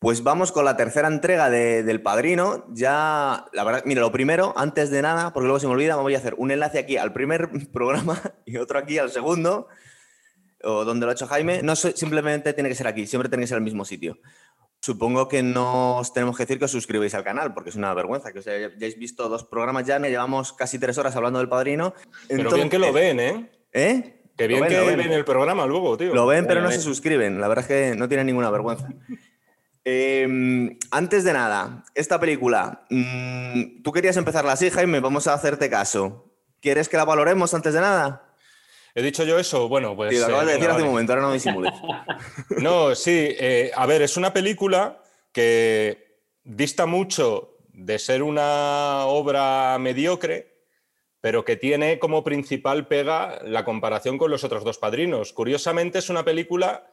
Pues vamos con la tercera entrega de, del Padrino. Ya, la verdad, mira, lo primero, antes de nada, porque luego se me olvida, voy a hacer un enlace aquí al primer programa y otro aquí al segundo, o donde lo ha hecho Jaime. No simplemente tiene que ser aquí, siempre tiene que ser el mismo sitio. Supongo que no os tenemos que decir que os suscribáis al canal, porque es una vergüenza que os hayáis visto dos programas ya, me llevamos casi tres horas hablando del Padrino. Pero bien que lo ven, ¿eh? ¿Eh? Que bien que ven. el programa luego, tío. Lo ven, pero no se suscriben. La verdad es que no tienen ninguna vergüenza. Em, antes de nada, esta película, mm, tú querías empezarla así, Jaime, vamos a hacerte caso. ¿Quieres que la valoremos antes de nada? ¿He dicho yo eso? Bueno, pues... Sí, lo acabas de eh, decir hace un momento, ahora no disimules. no, sí, eh, a ver, es una película que dista mucho de ser una obra mediocre, pero que tiene como principal pega la comparación con los otros dos padrinos. Curiosamente, es una película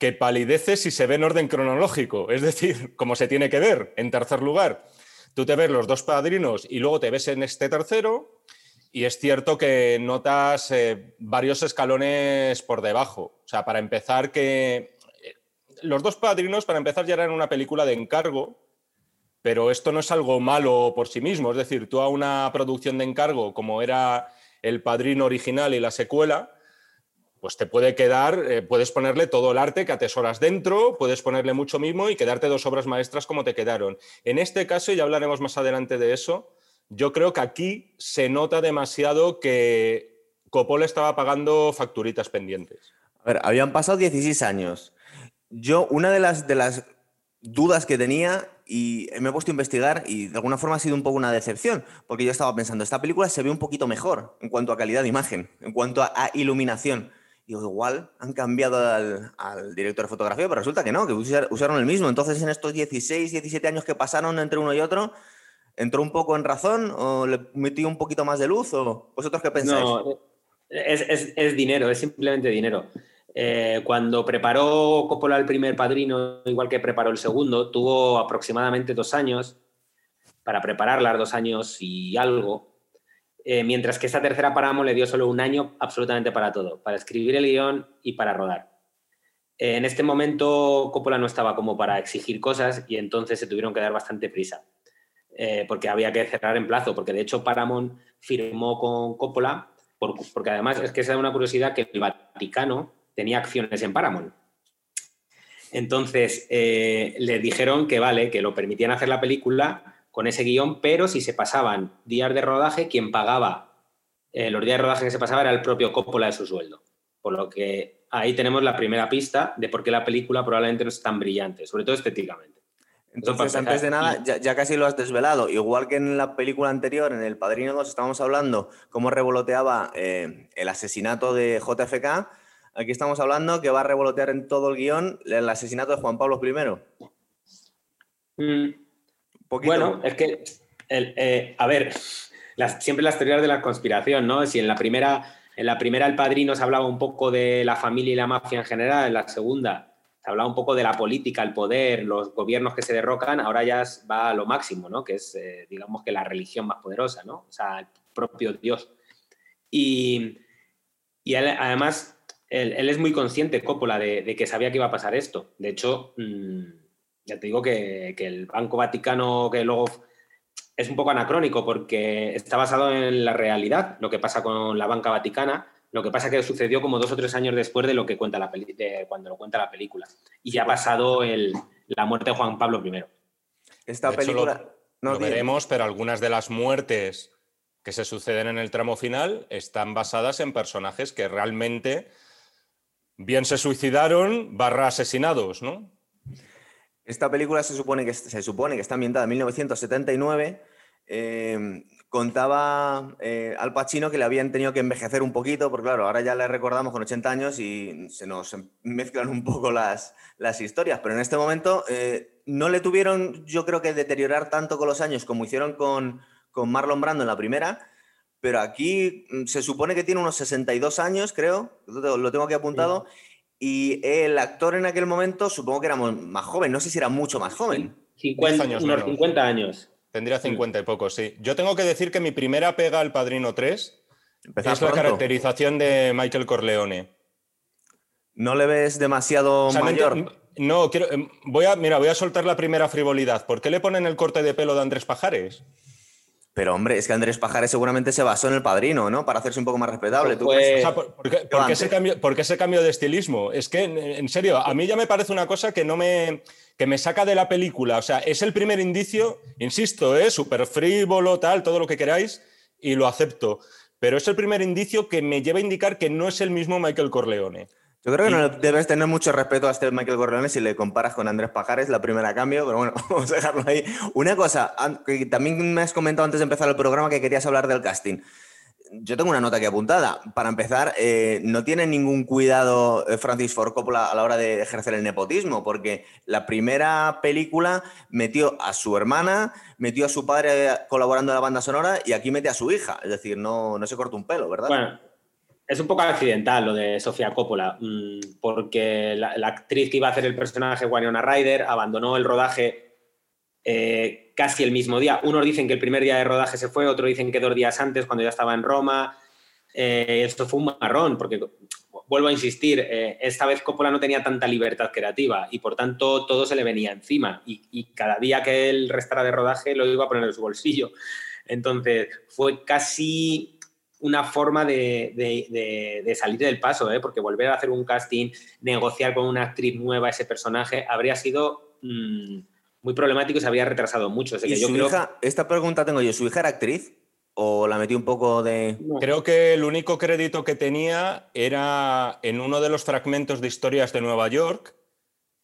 que palidece si se ve en orden cronológico, es decir, como se tiene que ver. En tercer lugar, tú te ves los dos padrinos y luego te ves en este tercero, y es cierto que notas eh, varios escalones por debajo. O sea, para empezar, que eh, los dos padrinos, para empezar, ya eran una película de encargo, pero esto no es algo malo por sí mismo. Es decir, tú a una producción de encargo como era El Padrino original y la secuela, pues te puede quedar, eh, puedes ponerle todo el arte que atesoras dentro, puedes ponerle mucho mismo y quedarte dos obras maestras como te quedaron. En este caso, y ya hablaremos más adelante de eso, yo creo que aquí se nota demasiado que Coppola estaba pagando facturitas pendientes. A ver, habían pasado 16 años. Yo, una de las, de las dudas que tenía y me he puesto a investigar y de alguna forma ha sido un poco una decepción, porque yo estaba pensando, esta película se ve un poquito mejor en cuanto a calidad de imagen, en cuanto a iluminación Digo, igual han cambiado al, director de fotografía, pero resulta que no, que usaron el mismo. Entonces, en estos 16, 17 años que pasaron entre uno y otro, ¿entró un poco en razón o le metió un poquito más de luz? ¿O vosotros qué pensáis? No, es, dinero, es simplemente dinero. Eh, cuando preparó Coppola el primer padrino, igual que preparó el segundo, tuvo aproximadamente dos años para prepararla, dos años y algo. Eh, mientras que esta tercera Paramount le dio solo un año absolutamente para todo, para escribir el guion y para rodar. Eh, en este momento Coppola no estaba como para exigir cosas y entonces se tuvieron que dar bastante prisa, eh, porque había que cerrar en plazo, porque de hecho Paramount firmó con Coppola, porque además es que da una curiosidad que el Vaticano tenía acciones en Paramount. Entonces le dijeron que vale, que lo permitían hacer la película con ese guion, pero si se pasaban días de rodaje, quien pagaba eh, los días de rodaje que se pasaba era el propio Coppola de su sueldo. Por lo que ahí tenemos la primera pista de por qué la película probablemente no es tan brillante, sobre todo estéticamente. Entonces, antes de nada, ya, casi lo has desvelado. Igual que en la película anterior, en El Padrino 2, estábamos hablando cómo revoloteaba eh, el asesinato de JFK. Aquí estamos hablando que va a revolotear en todo el guion el asesinato de Juan Pablo I. Mm, bueno, es que, eh, a ver, siempre las teorías de la conspiración, ¿no? Si en la primera, en la primera el padrino se hablaba un poco de la familia y la mafia en general, en la segunda se hablaba un poco de la política, el poder, los gobiernos que se derrocan, ahora ya va a lo máximo, ¿no? Que es, eh, digamos que la religión más poderosa, ¿no? O sea, el propio Dios. Y, además, él, es muy consciente, Coppola, de, que sabía que iba a pasar esto. De hecho, mm, ya te digo que, el Banco Vaticano, que luego es un poco anacrónico porque está basado en la realidad, lo que pasa con la banca vaticana, lo que pasa que sucedió como dos o tres años después de lo que cuenta la cuando lo cuenta la película. Y ya ha pasado el, la muerte de Juan Pablo I. Esta película... no, veremos, pero algunas de las muertes que se suceden en el tramo final están basadas en personajes que realmente bien se suicidaron barra asesinados, ¿no? Esta película se supone que, se supone que está ambientada en 1979. Em, contaba eh, al Pacino que le habían tenido que envejecer un poquito, porque claro, ahora ya le recordamos con 80 años y se nos mezclan un poco las, las historias, pero en este momento eh, no le tuvieron, yo creo que deteriorar tanto con los años como hicieron con, con Marlon Brando en la primera, pero aquí mm, se supone que tiene unos 62 años, creo, lo tengo aquí apuntado, y el actor en aquel momento, supongo que era más joven, no sé si era mucho más joven. 50 años, unos 50 años. Tendría 50 y poco, sí. Yo tengo que decir que mi primera pega al Padrino 3 es la caracterización de Michael Corleone. ¿No le ves demasiado mayor? no, quiero, em, voy a, mira, voy a soltar la primera frivolidad. ¿Por qué le ponen el corte de pelo de Andrés Pajares? Pero hombre, es que Andrés Pajares seguramente se basó en el padrino, ¿no? Para hacerse un poco más respetable. ¿Por, qué, ese cambio, de estilismo? Es que, en serio, a mí ya me parece una cosa que no me, que me saca de la película. O sea, es el primer indicio, insisto, ¿eh? súper frívolo, tal, todo lo que queráis, y lo acepto. Pero es el primer indicio que me lleva a indicar que no es el mismo Michael Corleone. Yo creo que no debes tener mucho respeto a este Michael Corleone si le comparas con Andrés Pajares, la primera cambio, pero bueno, vamos a dejarlo ahí. Una cosa, que también me has comentado antes de empezar el programa que querías hablar del casting. Yo tengo una nota aquí apuntada. Para empezar, eh, no tiene ningún cuidado eh, Francis Ford Coppola a la hora de ejercer el nepotismo, porque la primera película metió a su hermana, metió a su padre colaborando en la banda sonora y aquí mete a su hija. Es decir, no, no se corta un pelo, ¿verdad? Bueno es un poco accidental lo de Sofía Coppola, mm, porque la, actriz que iba a hacer el personaje, Winona Ryder, abandonó el rodaje eh, casi el mismo día. Unos dicen que el primer día de rodaje se fue, otros dicen que dos días antes, cuando ya estaba en Roma. Eh, esto fue un marrón, porque vuelvo a insistir, eh, esta vez Coppola no tenía tanta libertad creativa y por tanto todo se le venía encima y, y cada día que él restara de rodaje lo iba a poner en su bolsillo. Entonces fue casi una forma de, salir del paso, ¿eh? porque volver a hacer un casting, negociar con una actriz nueva ese personaje, habría sido mm, muy problemático y se habría retrasado mucho. ¿Y su hija, esta pregunta tengo yo, ¿su hija era actriz? ¿O la metí un poco de...? Creo que el único crédito que tenía era en uno de los fragmentos de historias de Nueva York.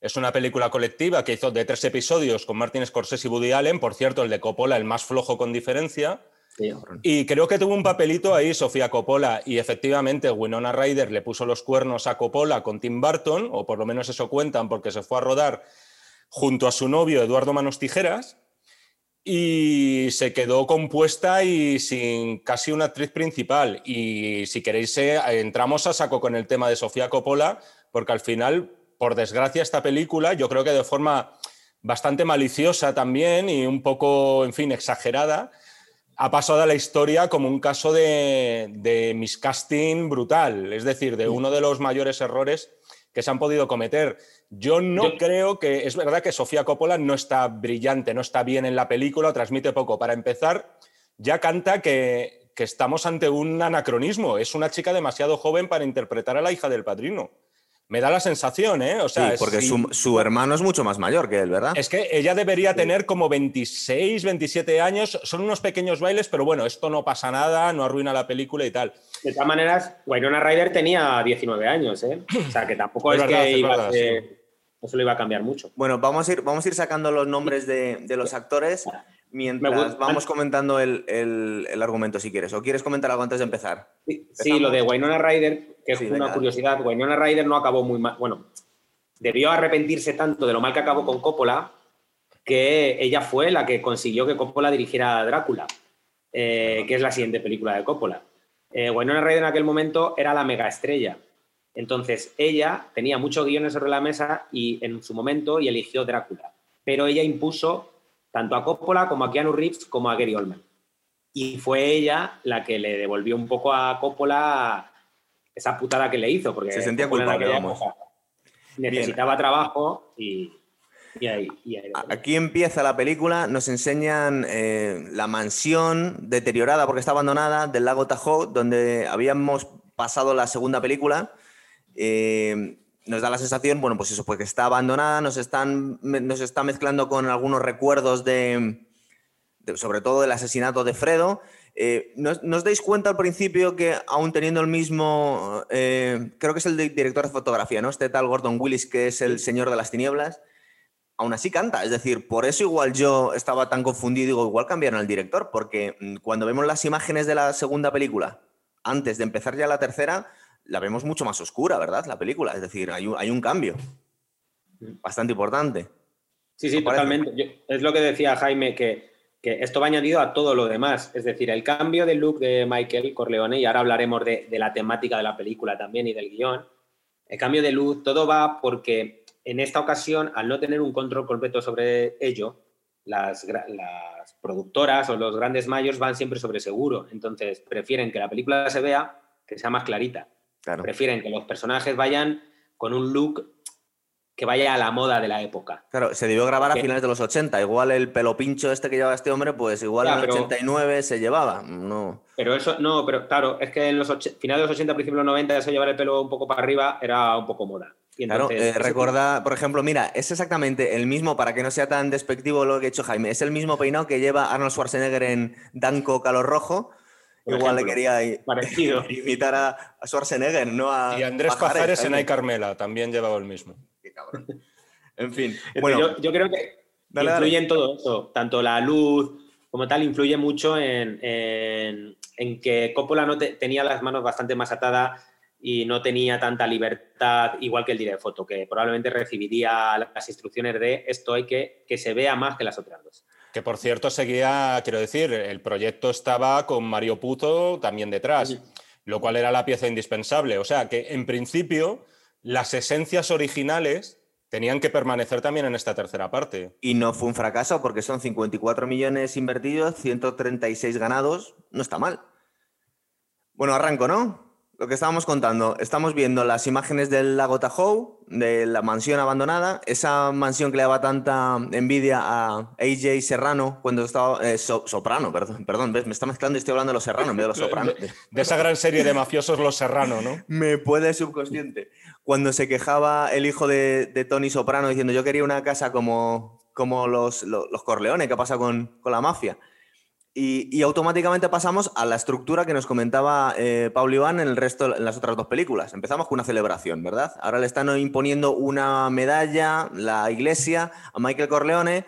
Es una película colectiva que hizo de tres episodios con Martin Scorsese y Woody Allen. Por cierto, el de Coppola, el más flojo con diferencia y creo que tuvo un papelito ahí Sofía Coppola y efectivamente Winona Ryder le puso los cuernos a Coppola con Tim Burton, o por lo menos eso cuentan porque se fue a rodar junto a su novio Eduardo Manos Tijeras y se quedó compuesta y sin casi una actriz principal. Y si queréis, eh, entramos a saco con el tema de Sofía Coppola, porque al final, por desgracia, esta película, yo creo que de forma bastante maliciosa también y un poco, en fin, exagerada, ha pasado a la historia como un caso de, miscasting brutal, es decir, de uno de los mayores errores que se han podido cometer. Yo no creo que, es verdad que Sofía Coppola no está brillante, no está bien en la película, transmite poco. Para empezar, ya canta que, que estamos ante un anacronismo, es una chica demasiado joven para interpretar a la hija del padrino. Me da la sensación, ¿eh? O sea, porque su, hermano es mucho más mayor que él, ¿verdad? Es que ella debería tener como 26, 27 años. Son unos pequeños bailes, pero bueno, esto no pasa nada, no arruina la película y tal. De todas maneras, Wynonna Ryder tenía 19 años, ¿eh? O sea, que tampoco es, que iba eso lo iba a cambiar mucho. Bueno, vamos a ir, vamos a ir sacando los nombres de, de los actores mientras vamos comentando el, el, argumento si quieres. ¿O quieres comentar algo antes de empezar? Sí, lo de Wynonna Ryder, que es una curiosidad. Wynonna Ryder no acabó muy mal. Bueno, debió arrepentirse tanto de lo mal que acabó con Coppola que ella fue la que consiguió que Coppola dirigiera Drácula, eh, que es la siguiente película de Coppola. Eh, Wynonna Ryder en aquel momento era la mega estrella. Entonces, ella tenía muchos guiones sobre la mesa y en su momento y eligió Drácula. Pero ella impuso tanto a Coppola como a Keanu Reeves como a Gary Oldman. Y fue ella la que le devolvió un poco a Coppola esa putada que le hizo, porque se sentía culpable, necesitaba trabajo y, ahí, Aquí empieza la película, nos enseñan eh, la mansión deteriorada porque está abandonada del lago Tahoe, donde habíamos pasado la segunda película. Eh, nos da la sensación, bueno, pues eso, pues que está abandonada, nos, están, nos está mezclando con algunos recuerdos de, sobre todo del asesinato de Fredo. Eh, ¿nos, dais cuenta al principio que aún teniendo el mismo, eh, creo que es el director de fotografía, ¿no? Este tal Gordon Willis, que es el señor de las tinieblas, aún así canta. Es decir, por eso igual yo estaba tan confundido, digo, igual cambiaron al director, porque mm, cuando vemos las imágenes de la segunda película, antes de empezar ya la tercera, la vemos mucho más oscura, ¿verdad? La película. Es decir, hay un, hay un cambio bastante importante. Sí, sí, totalmente. es lo que decía Jaime, que, esto va añadido a todo lo demás. Es decir, el cambio de look de Michael Corleone, y ahora hablaremos de, la temática de la película también y del guion, el cambio de look, todo va porque en esta ocasión, al no tener un control completo sobre ello, las, las productoras o los grandes mayores van siempre sobre seguro. Entonces, prefieren que la película se vea, que sea más clarita. Prefieren que los personajes vayan con un look que vaya a la moda de la época. Claro, se debió grabar a finales de los 80. Igual el pelo pincho este que llevaba este hombre, pues igual en el 89 se llevaba. No. Pero eso, no, pero claro, es que en los finales de los 80, principios de los 90, eso llevar el pelo un poco para arriba era un poco moda. claro, eh, recuerda, por ejemplo, mira, es exactamente el mismo, para que no sea tan despectivo lo que ha hecho Jaime, es el mismo peinado que lleva Arnold Schwarzenegger en Danco Calor Rojo. Igual le quería parecido. invitar a, Schwarzenegger, no a. Y Andrés Pajares en Ay Carmela también llevaba el mismo. En fin. Bueno, yo, creo que influye en todo eso, tanto la luz como tal, influye mucho en, que Coppola no tenía las manos bastante más atadas y no tenía tanta libertad, igual que el director foto, que probablemente recibiría las instrucciones de esto hay que que se vea más que las otras dos. Que por cierto seguía, quiero decir, el proyecto estaba con Mario Puzo también detrás, lo cual era la pieza indispensable. O sea que en principio las esencias originales tenían que permanecer también en esta tercera parte. Y no fue un fracaso porque son 54 millones invertidos, 136 ganados, no está mal. Bueno, arranco, ¿no? Lo que estábamos contando, estamos viendo las imágenes del lago Tahoe, de la mansión abandonada, esa mansión que le daba tanta envidia a AJ Serrano cuando estaba. Eh, soprano, perdón, perdón, ¿ves? me está mezclando y estoy hablando de los Serrano en vez de los Soprano. De, esa gran serie de mafiosos, los Serrano, ¿no? me puede subconsciente. Cuando se quejaba el hijo de, Tony Soprano diciendo yo quería una casa como, como los, los, los Corleones, ¿qué pasa con, con la mafia? Y, automáticamente pasamos a la estructura que nos comentaba eh, Iván en el resto, en las otras dos películas. Empezamos con una celebración, ¿verdad? Ahora le están imponiendo una medalla, la iglesia, a Michael Corleone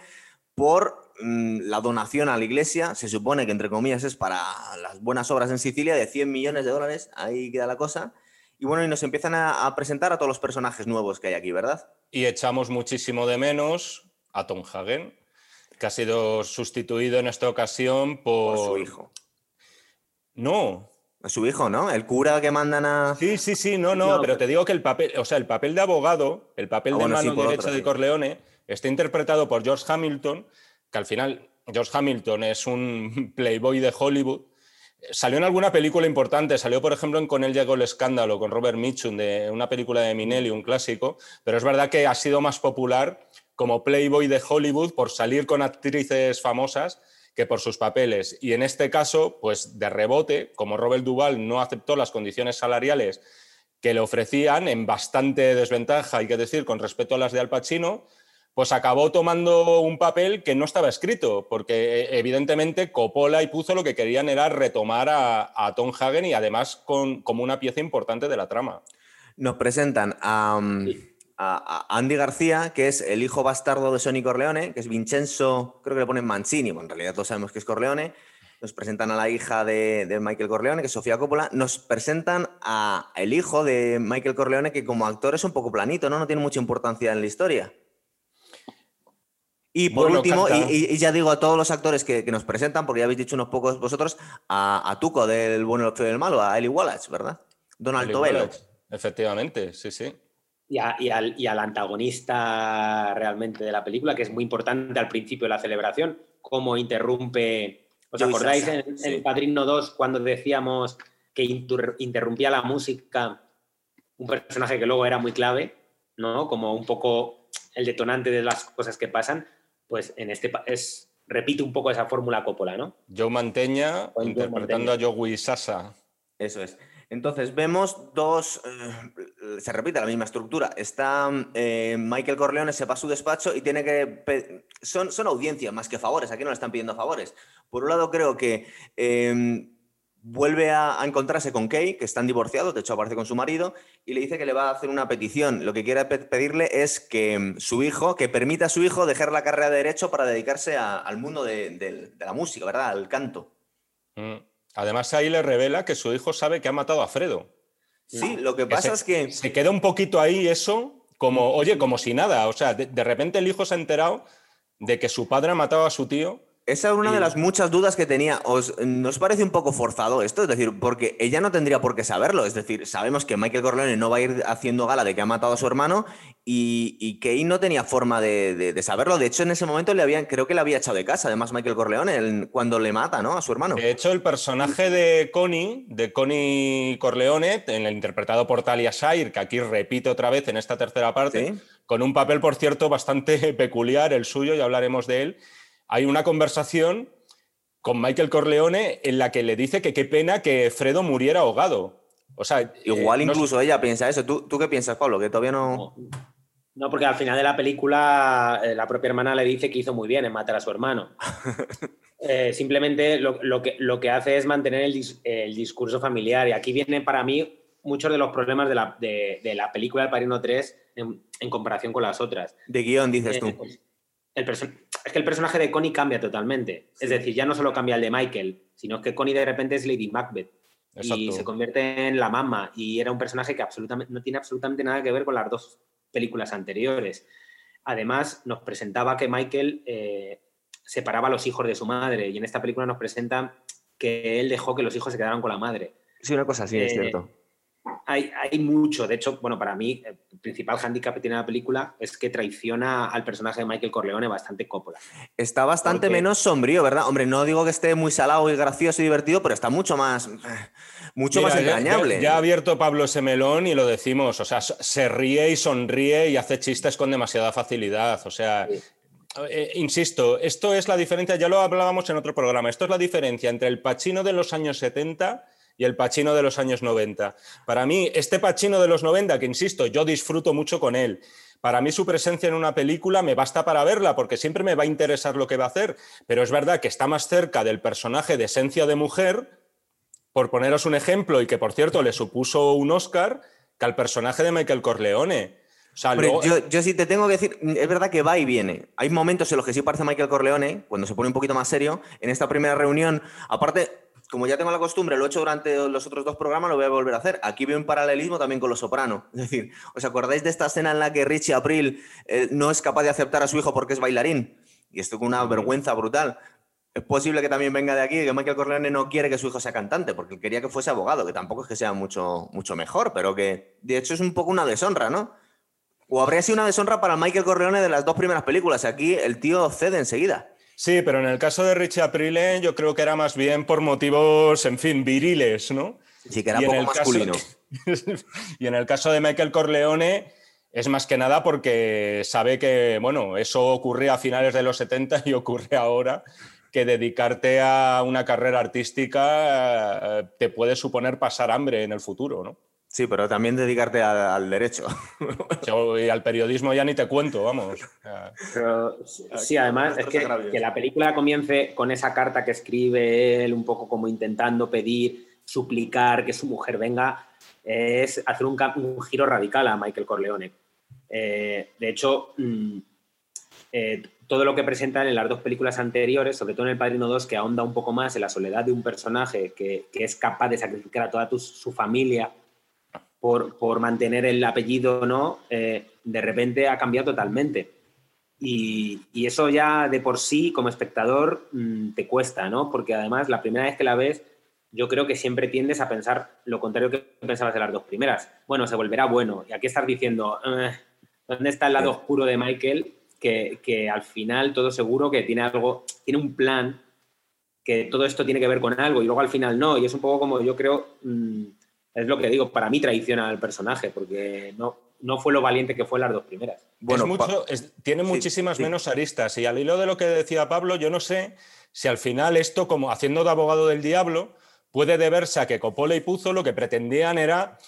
por mm, la donación a la iglesia. Se supone que, entre comillas, es para las buenas obras en Sicilia de 100 millones de dólares. Ahí queda la cosa. Y bueno, y nos empiezan a presentar a todos los personajes nuevos que hay aquí, ¿verdad? Y echamos muchísimo de menos a Tom Hagen que ha sido sustituido en esta ocasión por... su hijo. No. A su hijo, ¿no? El cura que mandan a... Sí, sí, sí, no, no, pero te digo que el papel, o sea, el papel de abogado, el papel ah, de mano derecha de Corleone, está interpretado por George Hamilton, que al final George Hamilton es un playboy de Hollywood. Salió en alguna película importante, salió por ejemplo en Con él llegó el escándalo, con Robert Mitchum, de una película de Minelli, un clásico, pero es verdad que ha sido más popular como Playboy de Hollywood por salir con actrices famosas que por sus papeles. Y en este caso, pues de rebote, como Robert Duvall no aceptó las condiciones salariales que le ofrecían, en bastante desventaja, hay que decir, con respecto a las de Al Pacino, pues acabó tomando un papel que no estaba escrito, porque eh, evidentemente Coppola y Puzo lo que querían era retomar a, Tom Hagen y además con, como una pieza importante de la trama. Nos presentan a a, Andy García, que es el hijo bastardo de Sonny Corleone, que es Vincenzo, creo que le ponen Mancini, bueno, en realidad todos sabemos que es Corleone. Nos presentan a la hija de, Michael Corleone, que es Sofía Coppola. Nos presentan a el hijo de Michael Corleone, que como actor es un poco planito, ¿no? No tiene mucha importancia en la historia. Y por último, y, ya digo a todos los actores que, nos presentan, porque ya habéis dicho unos pocos vosotros, a, Tuco del bueno, el feo y el malo, a Eli Wallace, ¿verdad? Donald Tobelo. Efectivamente, sí, sí y, al, antagonista realmente de la película, que es muy importante al principio de la celebración, cómo interrumpe. ¿Os acordáis en, Padrino 2 cuando decíamos que interrumpía la música un personaje que luego era muy clave, ¿no? Como un poco el detonante de las cosas que pasan, pues en este es repite un poco esa fórmula Coppola, ¿no? Joe Manteña interpretando a Joey Sasa. Eso es. Entonces, vemos dos, eh, se repite la misma estructura. Está eh, Michael Corleone, se va a su despacho y tiene que... Son, son audiencias más que favores, aquí no le están pidiendo favores. Por un lado, creo que em, vuelve a, encontrarse con Kay, que están divorciados, de hecho aparece con su marido, y le dice que le va a hacer una petición. Lo que quiere pedirle es que em, su hijo, que permita a su hijo dejar la carrera de Derecho para dedicarse al mundo de, la música, ¿verdad? Al canto. Mm. Además, ahí le revela que su hijo sabe que ha matado a Fredo. Sí, lo que pasa es que. Se queda un poquito ahí eso, como, oye, como si nada. O sea, de, repente el hijo se ha enterado de que su padre ha matado a su tío Esa es una de las muchas dudas que tenía. ¿Os, ¿Nos parece un poco forzado esto? Es decir, porque ella no tendría por qué saberlo. Es decir, sabemos que Michael Corleone no va a ir haciendo gala de que ha matado a su hermano y, y Kane no tenía forma de, saberlo. De hecho, en ese momento le habían, creo que le había echado de casa, además, Michael Corleone, cuando le mata ¿no? a su hermano. De hecho, el personaje de Connie, de Connie Corleone, en el interpretado por Talia Shire, que aquí repite otra vez en esta tercera parte, con un papel, por cierto, bastante peculiar, el suyo, y hablaremos de él hay una conversación con Michael Corleone en la que le dice que qué pena que Fredo muriera ahogado. O sea, igual eh, incluso ella piensa eso. ¿Tú, qué piensas, Pablo? Que todavía no... no... porque al final de la película eh, la propia hermana le dice que hizo muy bien en matar a su hermano. Eh, simplemente lo, que, lo que hace es mantener el, discurso familiar. Y aquí vienen para mí muchos de los problemas de la, de, la película El Padrino 3 en, en, comparación con las otras. De guion, dices tú. Pues, es que el personaje de Connie cambia totalmente. Es decir, ya no solo cambia el de Michael, sino que Connie de repente es Lady Macbeth. Y se convierte en la mamá. Y era un personaje que absolutamente, no tiene absolutamente nada que ver con las dos películas anteriores. Además, nos presentaba que Michael eh, separaba a los hijos de su madre. Y en esta película nos presenta que él dejó que los hijos se quedaran con la madre. Sí, una cosa así, es eh, cierto hay, mucho. De hecho, bueno, para mí, el principal hándicap que tiene la película es que traiciona al personaje de Michael Corleone bastante cópola. Está bastante menos sombrío, ¿verdad? Hombre, no digo que esté muy salado y gracioso y divertido, pero está mucho más. Mucho más engañable. Ya, ha abierto Pablo ese melón y lo decimos. O sea, se ríe y sonríe y hace chistes con demasiada facilidad. O sea, eh, insisto, esto es la diferencia, ya lo hablábamos en otro programa, esto es la diferencia entre el Pachino de los años 70 y el Pachino de los años 90. Para mí, este Pachino de los 90, que insisto, yo disfruto mucho con él, para mí su presencia en una película me basta para verla, porque siempre me va a interesar lo que va a hacer, pero es verdad que está más cerca del personaje de esencia de mujer, por poneros un ejemplo, y que por cierto le supuso un Oscar, que al personaje de Michael Corleone. yo, yo, sí te tengo que decir, es verdad que va y viene. Hay momentos en los que sí parece Michael Corleone, cuando se pone un poquito más serio. En esta primera reunión, aparte, como ya tengo la costumbre, lo he hecho durante los otros dos programas, lo voy a volver a hacer. Aquí veo un paralelismo también con Los Soprano. Es decir, ¿os acordáis de esta escena en la que Richie April eh, no es capaz de aceptar a su hijo porque es bailarín? Y esto con una vergüenza brutal. Es posible que también venga de aquí, que Michael Corleone no quiere que su hijo sea cantante, porque quería que fuese abogado, que tampoco es que sea mucho, mucho mejor, pero que de hecho es un poco una deshonra, ¿no? O habría sido una deshonra para Michael Corleone de las dos primeras películas. Aquí el tío cede enseguida. Sí, pero en el caso de Richie Aprile yo creo que era más bien por motivos, en fin, viriles, ¿no? Sí, que era poco masculino. y en el caso de Michael Corleone es más que nada porque sabe que, bueno, eso ocurría a finales de los 70 y ocurre ahora, que dedicarte a una carrera artística eh, te puede suponer pasar hambre en el futuro, ¿no? Sí, pero también dedicarte al derecho. y al periodismo ya ni te cuento, vamos. sí, además es que, que, la película comience con esa carta que escribe él, un poco como intentando pedir, suplicar que su mujer venga, es hacer un, giro radical a Michael Corleone. Eh, de hecho, mm, eh, todo lo que presentan en las dos películas anteriores, sobre todo en El Padrino 2, que ahonda un poco más en la soledad de un personaje que, que es capaz de sacrificar a toda su familia por, mantener el apellido no, eh, de repente ha cambiado totalmente. Y, eso ya de por sí, como espectador, mm, te cuesta, ¿no? Porque además, la primera vez que la ves, yo creo que siempre tiendes a pensar lo contrario que pensabas de las dos primeras. Bueno, se volverá bueno. Y aquí estás diciendo, eh, ¿dónde está el lado oscuro de Michael? Que, al final todo seguro que tiene algo, tiene un plan, que todo esto tiene que ver con algo y luego al final no. Y es un poco como yo creo, mm, es lo que digo, para mí traiciona al personaje, porque no, no fue lo valiente que fue las dos primeras. Bueno, tiene muchísimas menos aristas y al hilo de lo que decía Pablo, yo no sé si al final esto, como haciendo de abogado del diablo, puede deberse a que Coppola y Puzo lo que pretendían era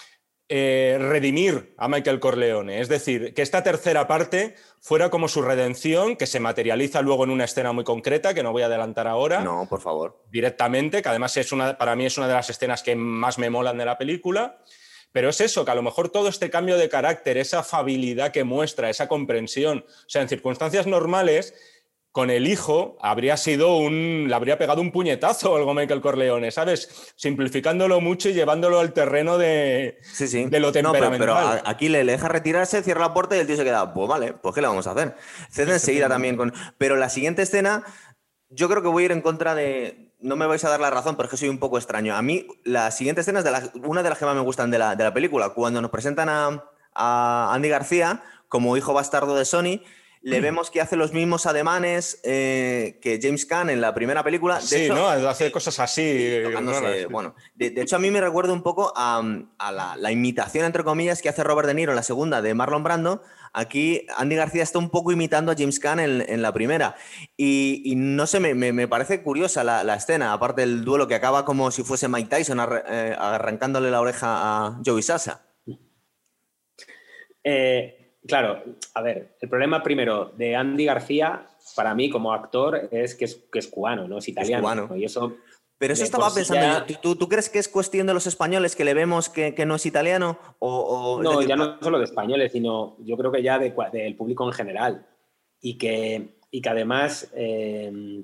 eh, redimir a Michael Corleone. Es decir, que esta tercera parte fuera como su redención, que se materializa luego en una escena muy concreta, que no voy a adelantar ahora. No, por favor. Directamente, que además es una, para mí es una de las escenas que más me molan de la película. Pero es eso, que a lo mejor todo este cambio de carácter, esa afabilidad que muestra, esa comprensión, o sea, en circunstancias normales, con el hijo habría sido un. le habría pegado un puñetazo algo Michael Corleone, ¿sabes? Simplificándolo mucho y llevándolo al terreno de, de lo temperamental. pero, aquí le, deja retirarse, cierra la puerta y el tío se queda, pues vale, pues ¿qué le vamos a hacer? Cede enseguida también con. Pero la siguiente escena. yo creo que voy a ir en contra de. No me vais a dar la razón, pero es que soy un poco extraño. A mí, la siguiente escena es de una de las que más me gustan de la, de la película. Cuando nos presentan a, a Andy García como hijo bastardo de Sony le vemos que hace los mismos ademanes eh, que James Caan en la primera película. sí, ¿no? Hace cosas así. bueno, de, hecho, a mí me recuerda un poco a, la, imitación, entre comillas, que hace Robert De Niro en la segunda de Marlon Brando. Aquí Andy García está un poco imitando a James Caan en, la primera. Y, no sé, me, parece curiosa la, escena, aparte del duelo que acaba como si fuese Mike Tyson eh, arrancándole la oreja a Joey Sasa. Eh, Claro, a ver, el problema primero de Andy García, para mí como actor, es que es, que es cubano, no es italiano. Y eso, Pero eso estaba pensando ¿Tú, crees que es cuestión de los españoles que le vemos que, no es italiano? O, no, ya no solo de españoles, sino yo creo que ya del público en general. Y que, y que además, eh,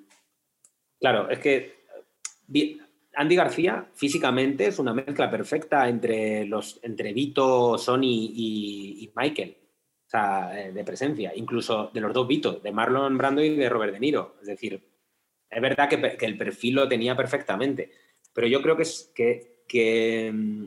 claro, es que Andy García físicamente es una mezcla perfecta entre, los, entre Vito, Sony y Michael eh, de presencia, incluso de los dos Vitos, de Marlon Brando y de Robert De Niro. Es decir, es verdad que, el perfil lo tenía perfectamente, pero yo creo que es que, mm,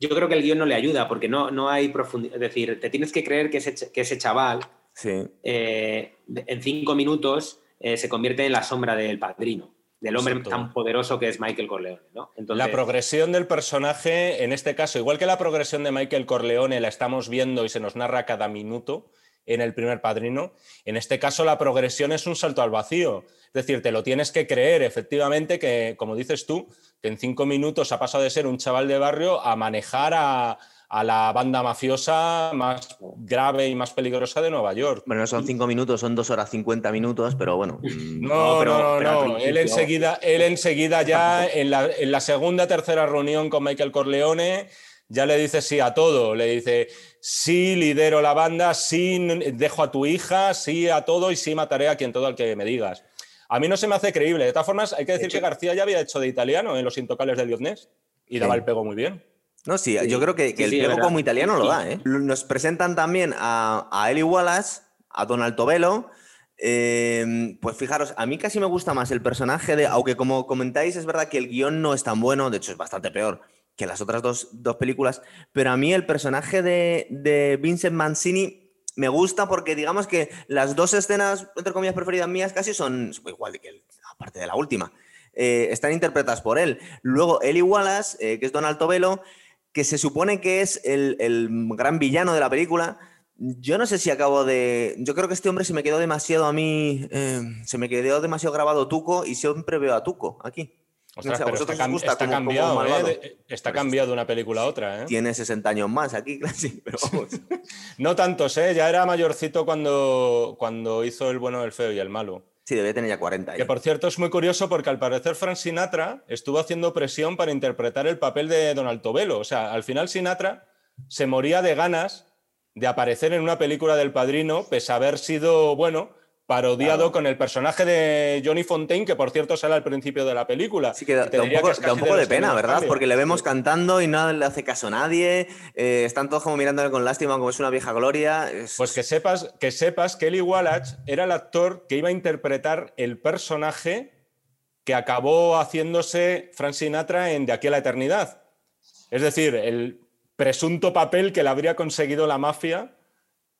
yo creo que el guion no le ayuda porque no, no hay profundidad. Es decir, te tienes que creer que ese, que ese chaval eh, en cinco minutos eh, se convierte en la sombra del padrino del hombre tan poderoso que es Michael Corleone. ¿no? La progresión del personaje, en este caso, igual que la progresión de Michael Corleone la estamos viendo y se nos narra cada minuto en el primer padrino, en este caso la progresión es un salto al vacío. Es decir, te lo tienes que creer, efectivamente, que, como dices tú, que en cinco minutos ha pasado de ser un chaval de barrio a manejar a, a la banda mafiosa más grave y más peligrosa de Nueva York. Bueno, no son cinco minutos, son dos horas cincuenta minutos, pero bueno. Mm, no, no, no, Él enseguida, él enseguida ya en la, en la segunda, tercera reunión con Michael Corleone ya le dice sí a todo. Le dice sí lidero la banda, sí dejo a tu hija, sí a todo y sí mataré a quien todo al que me digas. A mí no se me hace creíble. De todas formas, hay que decir que García ya había hecho de italiano en Los Intocables de Liotnés y daba el pego muy bien. No, sí, yo creo que, el pego como italiano lo da. ¿eh? Nos presentan también a, a Eli Wallace, a Donald Tobelo. Em, pues fijaros, a mí casi me gusta más el personaje de. Aunque como comentáis, es verdad que el guion no es tan bueno, de hecho es bastante peor que las otras dos, películas. Pero a mí el personaje de, Vincent Mancini me gusta porque digamos que las dos escenas, entre comillas, preferidas mías casi son igual de que aparte de la última. Eh, están interpretadas por él. Luego, Eli Wallace, eh, que es Donald Tobelo, que se supone que es el, gran villano de la película. Yo no sé si acabo de. Yo creo que este hombre se me quedó demasiado a mí. Eh, se me quedó demasiado grabado Tuco y siempre veo a Tuco aquí. está, cambiado, ¿eh? está cambiado de una película a otra. ¿eh? Tiene 60 años más aquí, casi, pero vamos. no tantos, ¿eh? ya era mayorcito cuando, cuando hizo El bueno, el feo y el malo. Sí, debe tener ya 40 Que por cierto es muy curioso porque al parecer Frank Sinatra estuvo haciendo presión para interpretar el papel de Donald Tobelo. O sea, al final Sinatra se moría de ganas de aparecer en una película del padrino, pese a haber sido, bueno, parodiado con el personaje de Johnny Fontaine, que por cierto sale al principio de la película. Sí, que da, un poco, de, pena, ¿verdad? Porque le vemos cantando y no le hace caso a nadie. Eh, están todos como mirándole con lástima, como es una vieja gloria. Pues que sepas, que sepas que Eli Wallach era el actor que iba a interpretar el personaje que acabó haciéndose Frank Sinatra en De aquí a la eternidad. Es decir, el presunto papel que le habría conseguido la mafia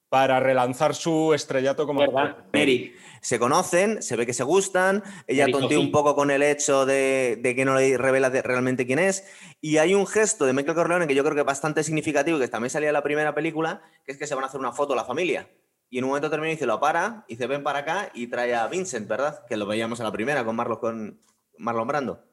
para relanzar su estrellato como ¿verdad? Eric. Se conocen, se ve que se gustan, ella tontea un poco con el hecho de, que no le revela realmente quién es, y hay un gesto de Michael Corleone que yo creo que es bastante significativo, que también salía en la primera película, que es que se van a hacer una foto la familia. Y en un momento termina y dice, lo para, y se ven para acá y trae a Vincent, ¿verdad? Que lo veíamos en la primera con Marlon, con Marlon Brando.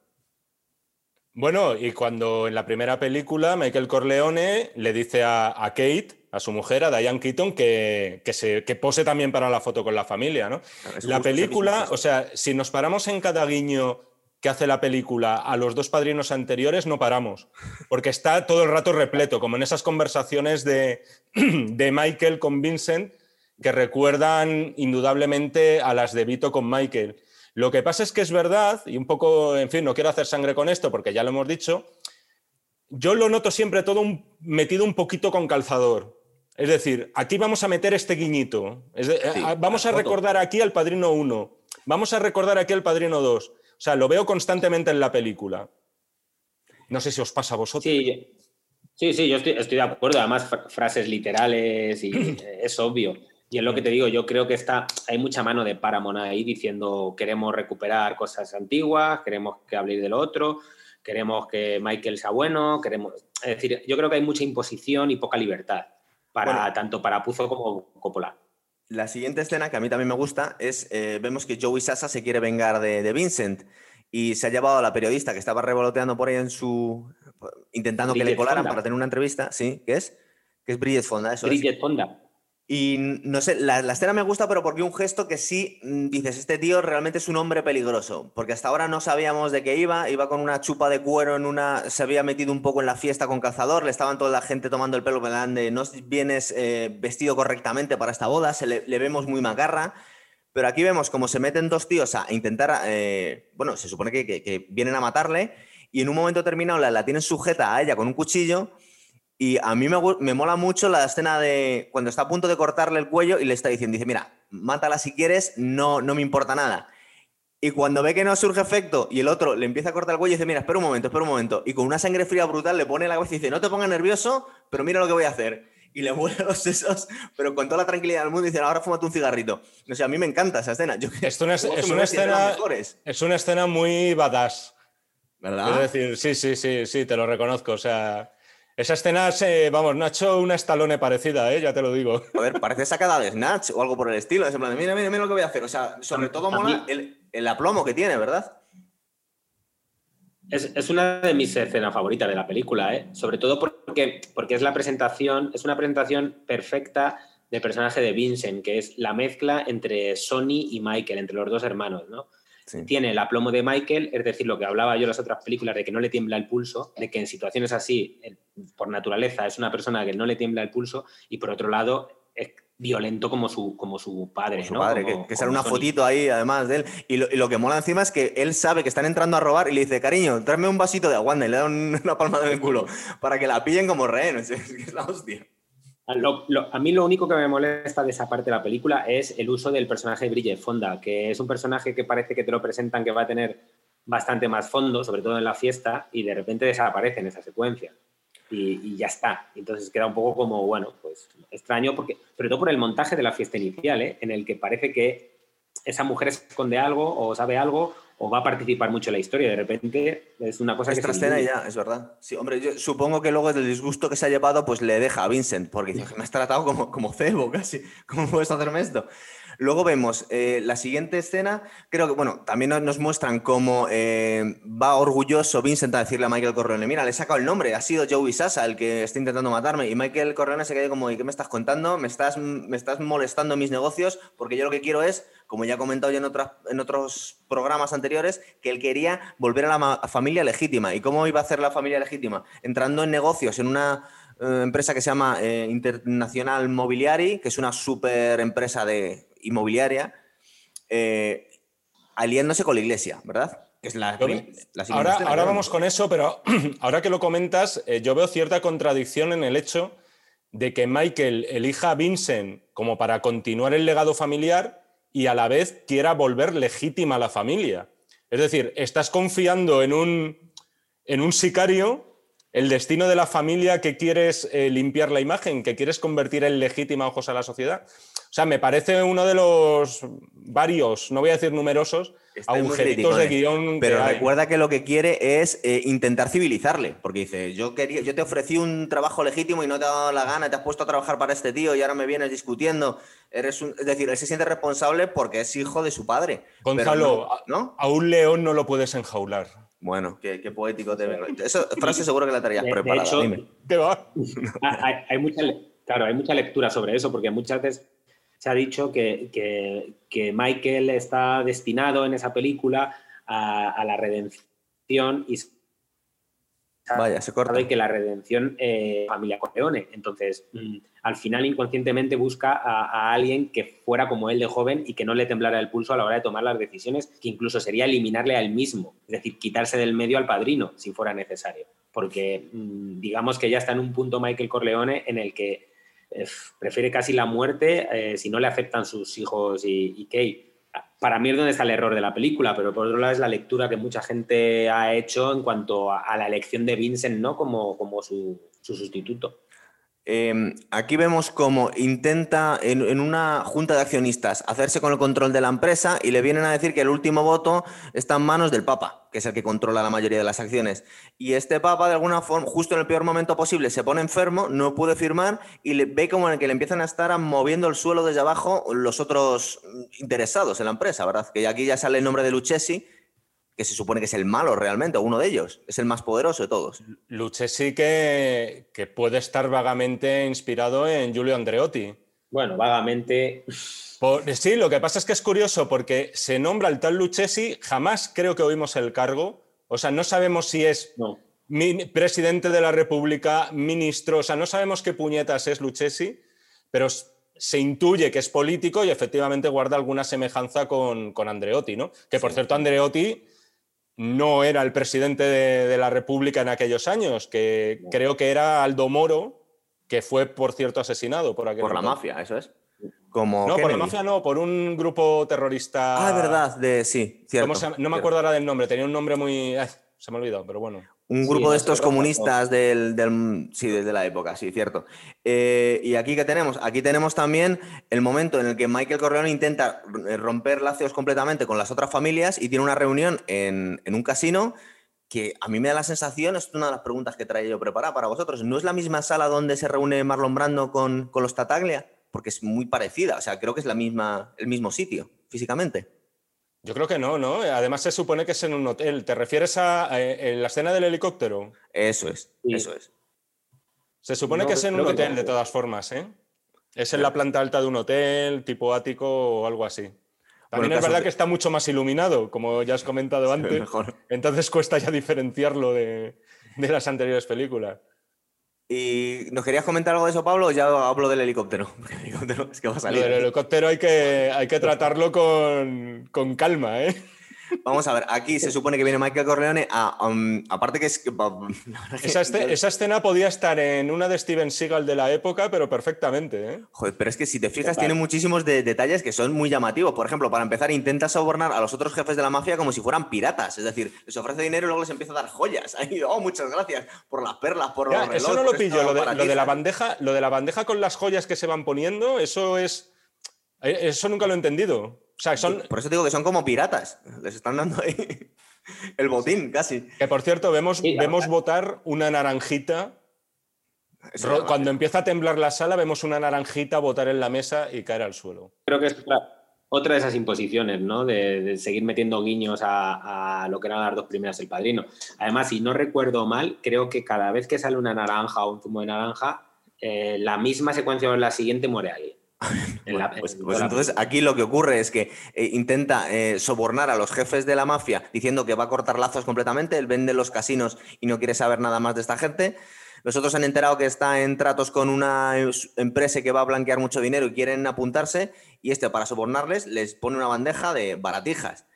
Bueno, y cuando en la primera película Michael Corleone le dice a Kate a su mujer, a Diane Keaton, que, se, pose también para la foto con la familia. ¿no? la película, o sea, si nos paramos en cada guiño que hace la película a los dos padrinos anteriores, no paramos, porque está todo el rato repleto, como en esas conversaciones de, de Michael con Vincent, que recuerdan indudablemente a las de Vito con Michael. Lo que pasa es que es verdad, y un poco, en fin, no quiero hacer sangre con esto porque ya lo hemos dicho, yo lo noto siempre todo metido un poquito con calzador. Es decir, aquí vamos a meter este guiñito. vamos a recordar aquí al Padrino 1. vamos a recordar aquí el Padrino 2. O sea, lo veo constantemente en la película. No sé si os pasa a vosotros. Sí, sí, sí yo estoy, de acuerdo. Además, frases literales y es obvio. Y es lo que te digo, yo creo que está, hay mucha mano de Paramount ahí diciendo queremos recuperar cosas antiguas, queremos que habléis del otro, queremos que Michael sea bueno, queremos... Es decir, yo creo que hay mucha imposición y poca libertad, para, tanto para Puzo como Coppola. La siguiente escena, que a mí también me gusta, es, eh, vemos que Joey Sasa se quiere vengar de, Vincent y se ha llevado a la periodista que estaba revoloteando por ahí en su... intentando que le colaran para tener una entrevista, ¿sí? ¿Qué es? Que es Bridget Fonda, eso Bridget Fonda. Y no sé, la, escena me gusta, pero porque un gesto que sí mm, dices, este tío realmente es un hombre peligroso, porque hasta ahora no sabíamos de qué iba, iba con una chupa de cuero en una, se había metido un poco en la fiesta con calzador, le estaban toda la gente tomando el pelo de no vienes eh, vestido correctamente para esta boda, se le, vemos muy macarra, pero aquí vemos como se meten dos tíos a intentar, eh, bueno, se supone que, vienen a matarle, y en un momento determinado la, la tienen sujeta a ella con un cuchillo y a mí me, mola mucho la escena de cuando está a punto de cortarle el cuello y le está diciendo, dice, mira, mátala si quieres, no, no me importa nada. Y cuando ve que no surge efecto y el otro le empieza a cortar el cuello y dice, mira, espera un momento, espera un momento. Y con una sangre fría brutal le pone la cabeza y dice, no te pongas nervioso, pero mira lo que voy a hacer. Y le mueve los sesos, pero con toda la tranquilidad del mundo y dice, ahora fúmate un cigarrito. No sé, a mí me encanta esa escena. Yo, es, una, es, una escena, es una escena muy badass. ¿Verdad? Es decir, sí, sí, sí, sí, te lo reconozco. O sea, esa escena, vamos, no ha hecho una estalone parecida, ¿eh? ya te lo digo. A ver, parece sacada de Snatch o algo por el estilo. Es en plan mira, mira, mira lo que voy a hacer. O sea, sobre todo mola el, aplomo que tiene, ¿verdad? Es, una de mis escenas favoritas de la película, ¿eh? Sobre todo porque, porque es la presentación, es una presentación perfecta del personaje de Vincent, que es la mezcla entre Sonny y Michael, entre los dos hermanos, ¿no? Tiene el aplomo de Michael, es decir, lo que hablaba yo en las otras películas de que no le tiembla el pulso, de que en situaciones así, por naturaleza, es una persona que no le tiembla el pulso, y por otro lado, es violento como su, como su padre. su padre, que, sale una fotito ahí además de él. Y lo, que mola encima es que él sabe que están entrando a robar y le dice, cariño, tráeme un vasito de aguanta y le da una palmada en el culo para que la pillen como rehén. Es, es la hostia. A mí lo único que me molesta de esa parte de la película es el uso del personaje de Bridget Fonda, que es un personaje que parece que te lo presentan que va a tener bastante más fondo, sobre todo en la fiesta, y de repente desaparece en esa secuencia. Y, ya está. Entonces queda un poco como, bueno, pues extraño, porque, sobre todo por el montaje de la fiesta inicial, ¿eh? en el que parece que esa mujer esconde algo o sabe algo o va a participar mucho en la historia. De repente es una cosa es que... escena ya, es verdad. Sí, hombre, yo supongo que luego del disgusto que se ha llevado, pues le deja a Vincent, porque dice, me has tratado como, como cebo casi. ¿Cómo puedes hacerme esto? Luego vemos eh, la siguiente escena, creo que, bueno, también nos muestran cómo eh, va orgulloso Vincent a decirle a Michael Corleone, mira, le he sacado el nombre, ha sido Joey Sasa el que está intentando matarme. Y Michael Corleone se queda como, ¿y qué me estás contando? ¿Me estás, me estás molestando mis negocios? Porque yo lo que quiero es, como ya he comentado ya en, otras, en otros programas anteriores, que él quería volver a la familia legítima. ¿Y cómo iba a hacer la familia legítima? Entrando en negocios, en una eh, empresa que se llama Internacional Mobiliari, que es una super empresa de inmobiliaria, eh, aliándose con la iglesia, ¿verdad? Es la, ahora, ahora vamos con eso, pero ahora que lo comentas, eh, yo veo cierta contradicción en el hecho de que Michael elija a Vincent como para continuar el legado familiar y a la vez quiera volver legítima a la familia. Es decir, estás confiando en un, en un sicario el destino de la familia que quieres eh, limpiar la imagen, que quieres convertir en legítima ojos a la sociedad. O sea, me parece uno de los varios, no voy a decir numerosos, agujeritos de guion. Pero recuerda que lo que quiere es eh, intentar civilizarle, porque dice, yo, quería, yo te ofrecí un trabajo legítimo y no te ha dado la gana, te has puesto a trabajar para este tío y ahora me vienes discutiendo. Eres es decir, él se siente responsable porque es hijo de su padre. Gonzalo, ¿no? a un león no lo puedes enjaular. Bueno, qué, poético te vengo. Esa frase seguro que la traías preparada. Dime. ¿Qué va? hay, mucha, claro, hay mucha lectura sobre eso, porque muchas veces se ha dicho que, Michael está destinado en esa película a, la redención y Vaya, se corta. que la redención eh, familia Corleone. Entonces, mm, al final inconscientemente busca a, alguien que fuera como él de joven y que no le temblara el pulso a la hora de tomar las decisiones, que incluso sería eliminarle a él mismo, es decir, quitarse del medio al padrino si fuera necesario. Porque mm, digamos que ya está en un punto Michael Corleone en el que prefiere casi la muerte eh, si no le afectan sus hijos y, y Kate. para mí es donde está el error de la película, pero por otro lado es la lectura que mucha gente ha hecho en cuanto a, la elección de Vincent ¿no? como, como su, sustituto. Em, aquí vemos cómo intenta en, una junta de accionistas hacerse con el control de la empresa y le vienen a decir que el último voto está en manos del Papa, que es el que controla la mayoría de las acciones. Y este Papa, de alguna forma, justo en el peor momento posible, se pone enfermo, no puede firmar y le, ve como el que le empiezan a estar moviendo el suelo desde abajo los otros interesados en la empresa, ¿verdad? Que aquí ya sale el nombre de Lucchesi que se supone que es el malo realmente, o uno de ellos, es el más poderoso de todos. Lucchesi que, que puede estar vagamente inspirado en Giulio Andreotti. Bueno, vagamente. sí, lo que pasa es que es curioso porque se nombra el tal Lucchesi, jamás creo que oímos el cargo, o sea, no sabemos si es presidente de la República, ministro, o sea, no sabemos qué puñetas es Lucchesi, pero se intuye que es político y efectivamente guarda alguna semejanza con, Andreotti, ¿no? Que por cierto, Andreotti no era el presidente de, la República en aquellos años, que creo que era Aldo Moro, que fue, por cierto, asesinado por aquel Por la mafia, eso es. Como no, por la mafia no, por un grupo terrorista. Ah, verdad, de sí, cierto. no me acuerdo ahora del nombre, tenía un nombre muy. Se me ha olvidado, pero bueno. Un grupo de estos comunistas del, del, sí, desde la época, sí, cierto. Eh, y aquí que tenemos, aquí tenemos también el momento en el que Michael Corleone intenta romper lazos completamente con las otras familias y tiene una reunión en, un casino que a mí me da la sensación, es una de las preguntas que traía yo preparada para vosotros, ¿no es la misma sala donde se reúne Marlon Brando con, con los Tataglia? Porque es muy parecida, o sea, creo que es la misma, el mismo sitio, físicamente. Yo creo que no, ¿no? Además se supone que es en un hotel. ¿Te refieres a, la escena del helicóptero? Eso es, eso es. Se supone que es en un hotel de todas formas, ¿eh? Es en la planta alta de un hotel, tipo ático o algo así. También es verdad que está mucho más iluminado, como ya has comentado antes. Entonces cuesta ya diferenciarlo de las anteriores películas. ¿Y nos querías comentar algo de eso, Pablo? ya hablo del helicóptero. El helicóptero es que va a salir. El helicóptero hay que, hay que tratarlo con, con calma, ¿eh? Vamos a ver, aquí se supone que viene Michael Corleone, aparte que es... esa, esa, escena podía estar en una de Steven Seagal de la época, pero perfectamente. ¿eh? Joder, pero es que si te fijas, tiene muchísimos detalles que son muy llamativos. Por ejemplo, para empezar, intenta sobornar a los otros jefes de la mafia como si fueran piratas. Es decir, les ofrece dinero y luego les empieza a dar joyas. Ahí, oh, muchas gracias por las perlas, por los Eso no lo pillo, lo de, la bandeja, lo de la bandeja con las joyas que se van poniendo, eso es... Eh, eso nunca lo he entendido. Por eso digo que son como piratas. Les están dando ahí el botín, casi. Que por cierto, vemos, vemos botar una naranjita. Cuando empieza a temblar la sala, vemos una naranjita botar en la mesa y caer al suelo. Creo que es otra de esas imposiciones, ¿no? De, seguir metiendo guiños a, lo que eran las dos primeras El Padrino. Además, si no recuerdo mal, creo que cada vez que sale una naranja o un zumo de naranja, eh, la misma secuencia o la siguiente muere alguien. Pues, pues, entonces aquí lo que ocurre es que eh, intenta eh, sobornar a los jefes de la mafia diciendo que va a cortar lazos completamente, él vende los casinos y no quiere saber nada más de esta gente. Los otros han enterado que está en tratos con una empresa que va a blanquear mucho dinero y quieren apuntarse y este para sobornarles les pone una bandeja de baratijas.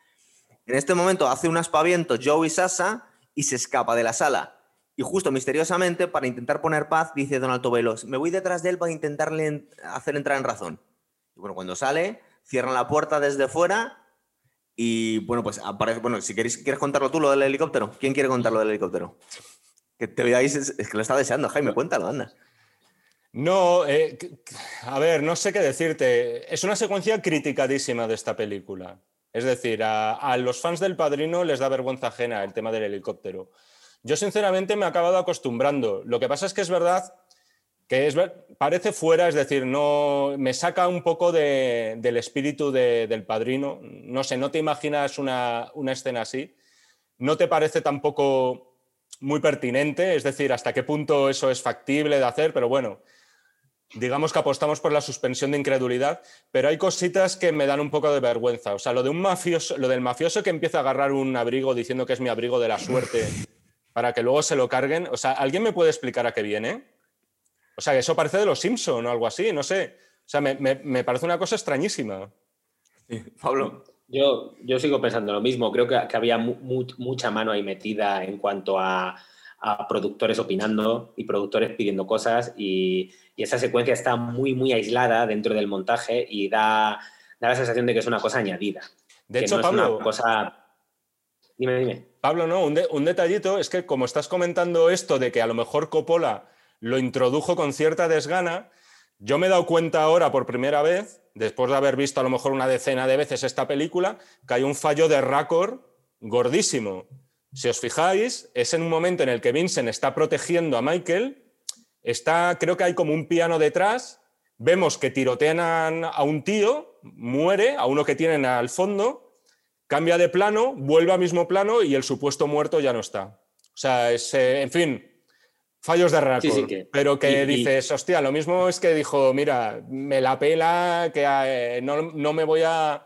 En este momento hace un aspaviento Joey Sasa y se escapa de la sala. Y justo misteriosamente, para intentar poner paz, dice Don Alto Velos, me voy detrás de él para intentarle hacer entrar en razón. Y bueno, cuando sale, cierran la puerta desde fuera y bueno, pues aparece, bueno, si quieres, quieres contarlo tú, lo del helicóptero. ¿Quién quiere contarlo del helicóptero? Que te veáis, es, que lo está deseando, Jaime, cuéntalo, anda. No, eh, a ver, no sé qué decirte. Es una secuencia criticadísima de esta película. Es decir, a los fans del Padrino les da vergüenza ajena el tema del helicóptero. Yo sinceramente me he acabado acostumbrando. Lo que pasa es que es verdad que es, parece fuera, es decir, no me saca un poco del espíritu del padrino. No sé, no te imaginas una, escena así. No te parece tampoco muy pertinente, es decir, hasta qué punto eso es factible de hacer, pero bueno, digamos que apostamos por la suspensión de incredulidad, pero hay cositas que me dan un poco de vergüenza. O sea, lo de un mafioso, lo del mafioso que empieza a agarrar un abrigo diciendo que es mi abrigo de la suerte para que luego se lo carguen. O sea, ¿alguien me puede explicar a qué viene? O sea, eso parece de los Simpson o algo así, no sé. O sea, me, parece una cosa extrañísima. Pablo. Yo, yo sigo pensando lo mismo. Creo que, había mucha mano ahí metida en cuanto a, productores opinando y productores pidiendo cosas y, esa secuencia está muy, muy aislada dentro del montaje y da, da la sensación de que es una cosa añadida. De hecho, Pablo. cosa... Dime, dime. Pablo, no, un, detallito es que como estás comentando esto de que a lo mejor Coppola lo introdujo con cierta desgana, yo me he dado cuenta ahora por primera vez, después de haber visto a lo mejor una decena de veces esta película, que hay un fallo de récord gordísimo. Si os fijáis, es en un momento en el que Vincent está protegiendo a Michael, está, creo que hay como un piano detrás, vemos que tirotean a un tío, muere, a uno que tienen al fondo, cambia de plano, vuelve al mismo plano y el supuesto muerto ya no está. O sea, es, eh, en fin, fallos de récord. pero que dices, hostia, lo mismo es que dijo, mira, me la pela, que eh, no, me voy a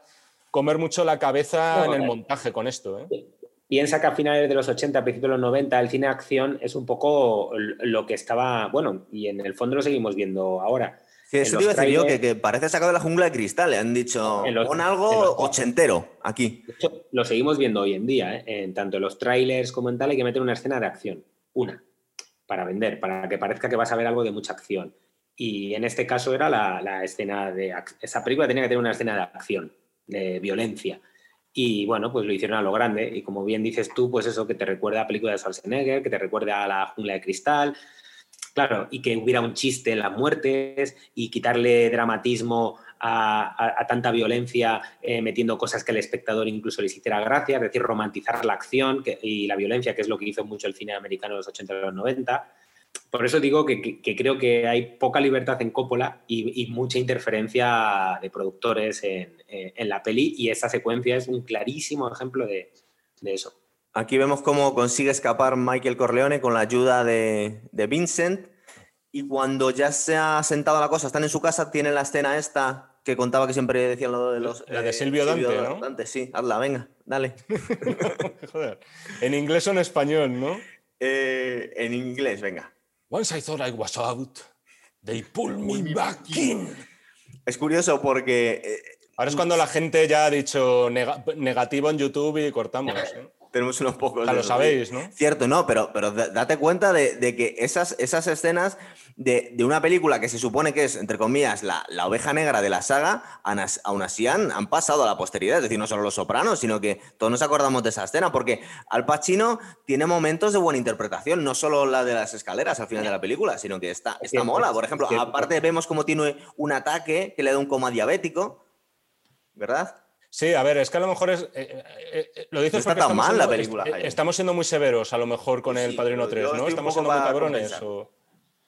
comer mucho la cabeza en el montaje con esto. ¿eh? Piensa que a finales de los 80, a principios de los 90, el cine de acción es un poco lo que estaba, bueno, y en el fondo lo seguimos viendo ahora. Sí, eso te iba a decir yo, que, parece sacado de la jungla de cristal. Le han dicho, pon algo ochentero aquí. De hecho, lo seguimos viendo hoy en día. ¿eh? En tanto en los trailers como en tal, hay que meter una escena de acción. Una. Para vender, para que parezca que vas a ver algo de mucha acción. Y en este caso era la, la escena de. Esa película tenía que tener una escena de acción, de violencia. Y bueno, pues lo hicieron a lo grande. Y como bien dices tú, pues eso que te recuerda a película de Schwarzenegger, que te recuerda a la jungla de cristal. Claro, y que hubiera un chiste en las muertes y quitarle dramatismo a, tanta violencia, eh, metiendo cosas que al espectador incluso les hiciera gracia, es decir, romantizar la acción y la violencia, que es lo que hizo mucho el cine americano en los 80 y los 90 por eso digo que, creo que hay poca libertad en Coppola y, mucha interferencia de productores en, la peli y esa secuencia es un clarísimo ejemplo de, eso. Aquí vemos cómo consigue escapar Michael Corleone con la ayuda de, Vincent y cuando ya se ha sentado la cosa, están en su casa, tienen la escena esta que contaba que siempre decían lo de los... La de eh, Silvio Dante, ¿no? Dante, sí, hazla, venga, dale. Joder. ¿En inglés o en español, no? Eh, en inglés, venga. Once I thought I was out, they pulled me back in. Es curioso porque... Eh, Ahora es cuando la gente ya ha dicho negativo en YouTube y cortamos. ¿eh? Tenemos unos pocos. Ya lo sabéis, ¿no? Cierto, no, pero, pero date cuenta de, que esas, esas escenas de, una película que se supone que es, entre comillas, la, oveja negra de la saga, aún así han, han, pasado a la posteridad. Es decir, no solo los sopranos, sino que todos nos acordamos de esa escena, porque Al Pacino tiene momentos de buena interpretación, no solo la de las escaleras al final de la película, sino que está, está mola. Por ejemplo, aparte vemos cómo tiene un ataque que le da un coma diabético, ¿verdad? Sí, a ver, es que a lo mejor es. Eh, eh, eh, lo dices no está tan mal la película. estamos siendo muy severos, a lo mejor, con el Padrino 3, ¿no? Estamos siendo muy cabrones.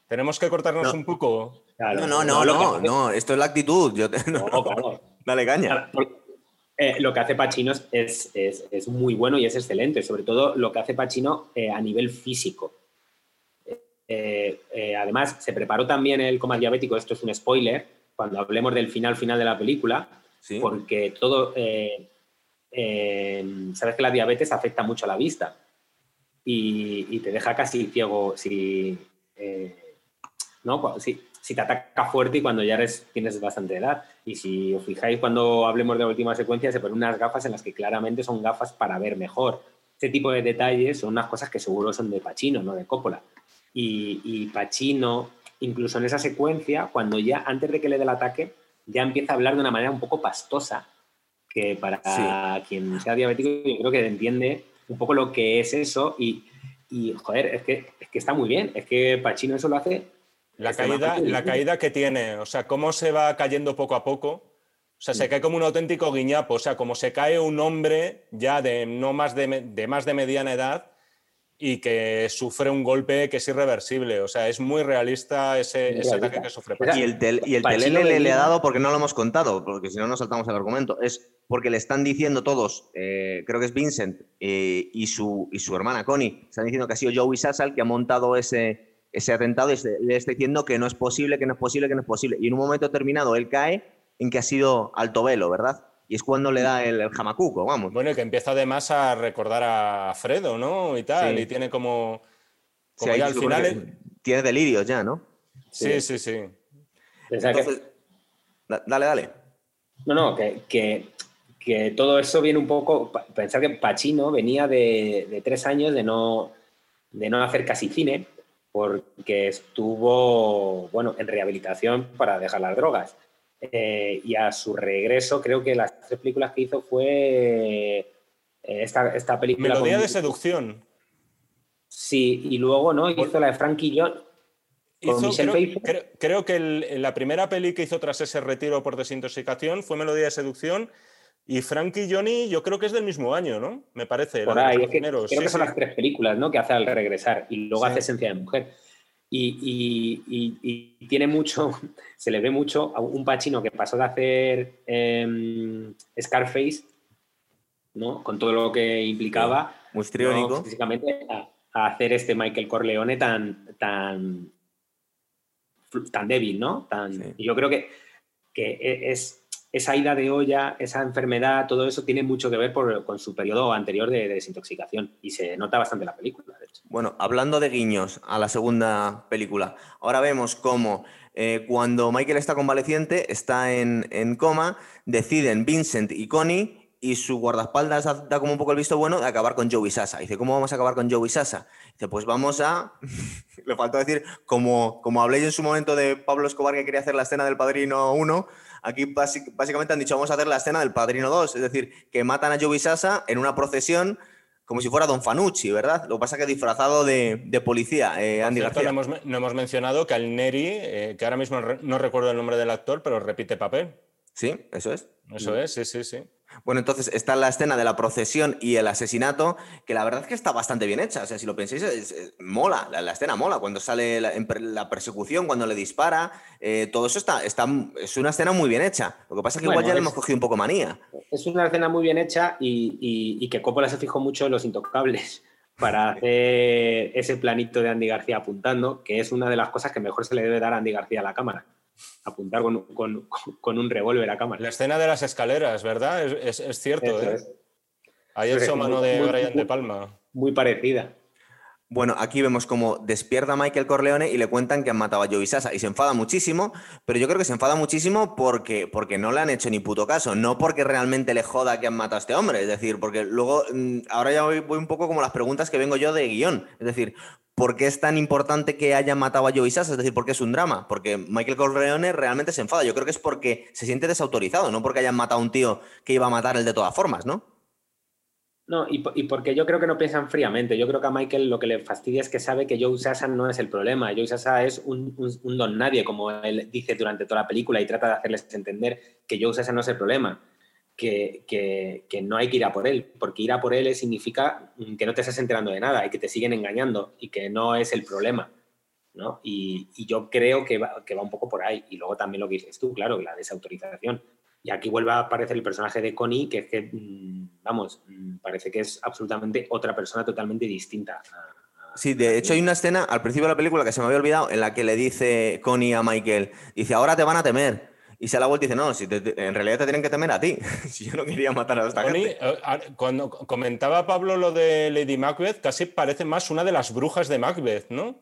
¿Tenemos que cortarnos un poco? no, no, no, no, no, esto es la actitud. Yo no, claro. Dale caña. lo que hace Pacino es, es, muy bueno y es excelente, sobre todo lo que hace Pacino a nivel físico. además, se preparó también el coma diabético, esto es un spoiler, cuando hablemos del final final de la película porque todo, eh, eh, sabes que la diabetes afecta mucho a la vista y, te deja casi ciego si, eh, ¿no? si, si, te ataca fuerte y cuando ya eres, tienes bastante edad. Y si os fijáis, cuando hablemos de la última secuencia, se ponen unas gafas en las que claramente son gafas para ver mejor. Este tipo de detalles son unas cosas que seguro son de Pacino, no de Coppola. Y, y Pacino, incluso en esa secuencia, cuando ya antes de que le dé el ataque, ya empieza a hablar de una manera un poco pastosa, que para quien sea diabético yo creo que entiende un poco lo que es eso y, joder, es que, es que está muy bien, es que Pachino eso lo hace. La caída, la caída que tiene, o sea, cómo se va cayendo poco a poco. O sea, se cae como un auténtico guiñapo, o sea, como se cae un hombre ya de no más de, de más de mediana edad y que sufre un golpe que es irreversible. O sea, es muy realista ese, ataque que sufre. Y el, tel, y el le, ha dado porque no lo hemos contado, porque si no nos saltamos el argumento. Es porque le están diciendo todos, eh, creo que es Vincent eh, y, su, y su hermana Connie, están diciendo que ha sido Joey Sassal que ha montado ese, ese atentado y le está diciendo que no es posible, que no es posible, que no es posible. Y en un momento determinado él cae en que ha sido alto velo, ¿verdad? Y es cuando le da el, jamacuco, vamos. Bueno, y que empieza además a recordar a Fredo, ¿no? Y tal, y tiene como... como al final... Tiene delirios ya, ¿no? Sí, sí, sí. Entonces, dale, dale. No, no, que, todo eso viene un poco... Pensar que Pacino venía de, tres años de no, de no hacer casi cine, porque estuvo, bueno, en rehabilitación para dejar las drogas Eh, y a su regreso, creo que las tres películas que hizo fue eh, esta, esta, película. Melodía de seducción. Sí, y luego, ¿no? Hizo la de Frankie John. creo, creo, que la primera peli que hizo tras ese retiro por desintoxicación fue Melodía de Seducción. Y Frankie Johnny, yo creo que es del mismo año, ¿no? Me parece. Por ahí, creo que son las tres películas, ¿no? Que hace al regresar. Y luego hace Esencia de Mujer. Y, tiene mucho, se le ve mucho a un Pachino que pasó de hacer em, Scarface, ¿no? Con todo lo que implicaba. Muy Físicamente, a, hacer este Michael Corleone tan, tan, tan débil, ¿no? Tan, Y yo creo que, que e, es esa ida de olla, esa enfermedad, todo eso tiene mucho que ver con su periodo anterior de, desintoxicación y se nota bastante la película. Bueno, hablando de guiños a la segunda película, ahora vemos cómo eh, cuando Michael está convaleciente, está en, coma, deciden Vincent y Connie y su guardaespaldas da como un poco el visto bueno de acabar con Joey Sasa. Dice, ¿cómo vamos a acabar con Joey Sasa? Dice, pues vamos a... Le faltó decir, como, como en su momento de Pablo Escobar que quería hacer la escena del Padrino 1, Aquí básicamente han dicho, vamos a hacer la escena del Padrino 2, es decir, que matan a Joey Sasa en una procesión como si fuera Don Fanucci, ¿verdad? Lo que pasa es que disfrazado de, policía, eh, Andy García. No hemos, mencionado que al Neri, eh, que ahora mismo no recuerdo el nombre del actor, pero repite papel. Sí, eso es. Eso es, sí, sí, sí. Bueno, entonces está la escena de la procesión y el asesinato, que la verdad es que está bastante bien hecha. O sea, si lo pensáis, mola, la, escena mola. Cuando sale la, persecución, cuando le dispara, eh, todo eso está, está, es una escena muy bien hecha. Lo que pasa es que igual ya le hemos cogido un poco manía. Es una escena muy bien hecha y, y que Coppola se fijó mucho en los intocables para hacer ese planito de Andy García apuntando, que es una de las cosas que mejor se le debe dar a Andy García a la cámara apuntar con, un revólver a cámara. La escena de las escaleras, ¿verdad? Es, cierto. ¿eh? Ahí el mano de Brian De Palma. Muy parecida. Bueno, aquí vemos como despierta Michael Corleone y le cuentan que han matado a Joey Sasa y se enfada muchísimo, pero yo creo que se enfada muchísimo porque, porque no le han hecho ni puto caso, no porque realmente le joda que han matado a este hombre, es decir, porque luego, mm, ahora ya voy, un poco como las preguntas que vengo yo de guion, es decir, ¿por qué es tan importante que hayan matado a Joey Sasa? Es decir, ¿por qué es un drama? Porque Michael Corleone realmente se enfada, yo creo que es porque se siente desautorizado, no porque hayan matado a un tío que iba a matar él de todas formas, ¿no? No, y, porque yo creo que no piensan fríamente. Yo creo que a Michael lo que le fastidia es que sabe que Joe Sasa no es el problema. Joe Sasa es un, don nadie, como él dice durante toda la película, y trata de hacerles entender que Joe Sasa no es el problema, que, que, no hay que ir a por él, porque ir a por él significa que no te estás enterando de nada y que te siguen engañando y que no es el problema. ¿no? Y, y yo creo que va, que va un poco por ahí. Y luego también lo que dices tú, claro, la desautorización. Y aquí vuelve a aparecer el personaje de Connie, que es que, mm, vamos, mm, parece que es absolutamente otra persona totalmente distinta. Sí, de hecho hay una escena al principio de la película que se me había olvidado en la que le dice Connie a Michael, dice, ahora te van a temer. Y se la vuelta y dice, no, si en realidad te tienen que temer a ti. si yo no quería matar a esta gente. Eh, cuando comentaba Pablo lo de Lady Macbeth, casi parece más una de las brujas de Macbeth, ¿no?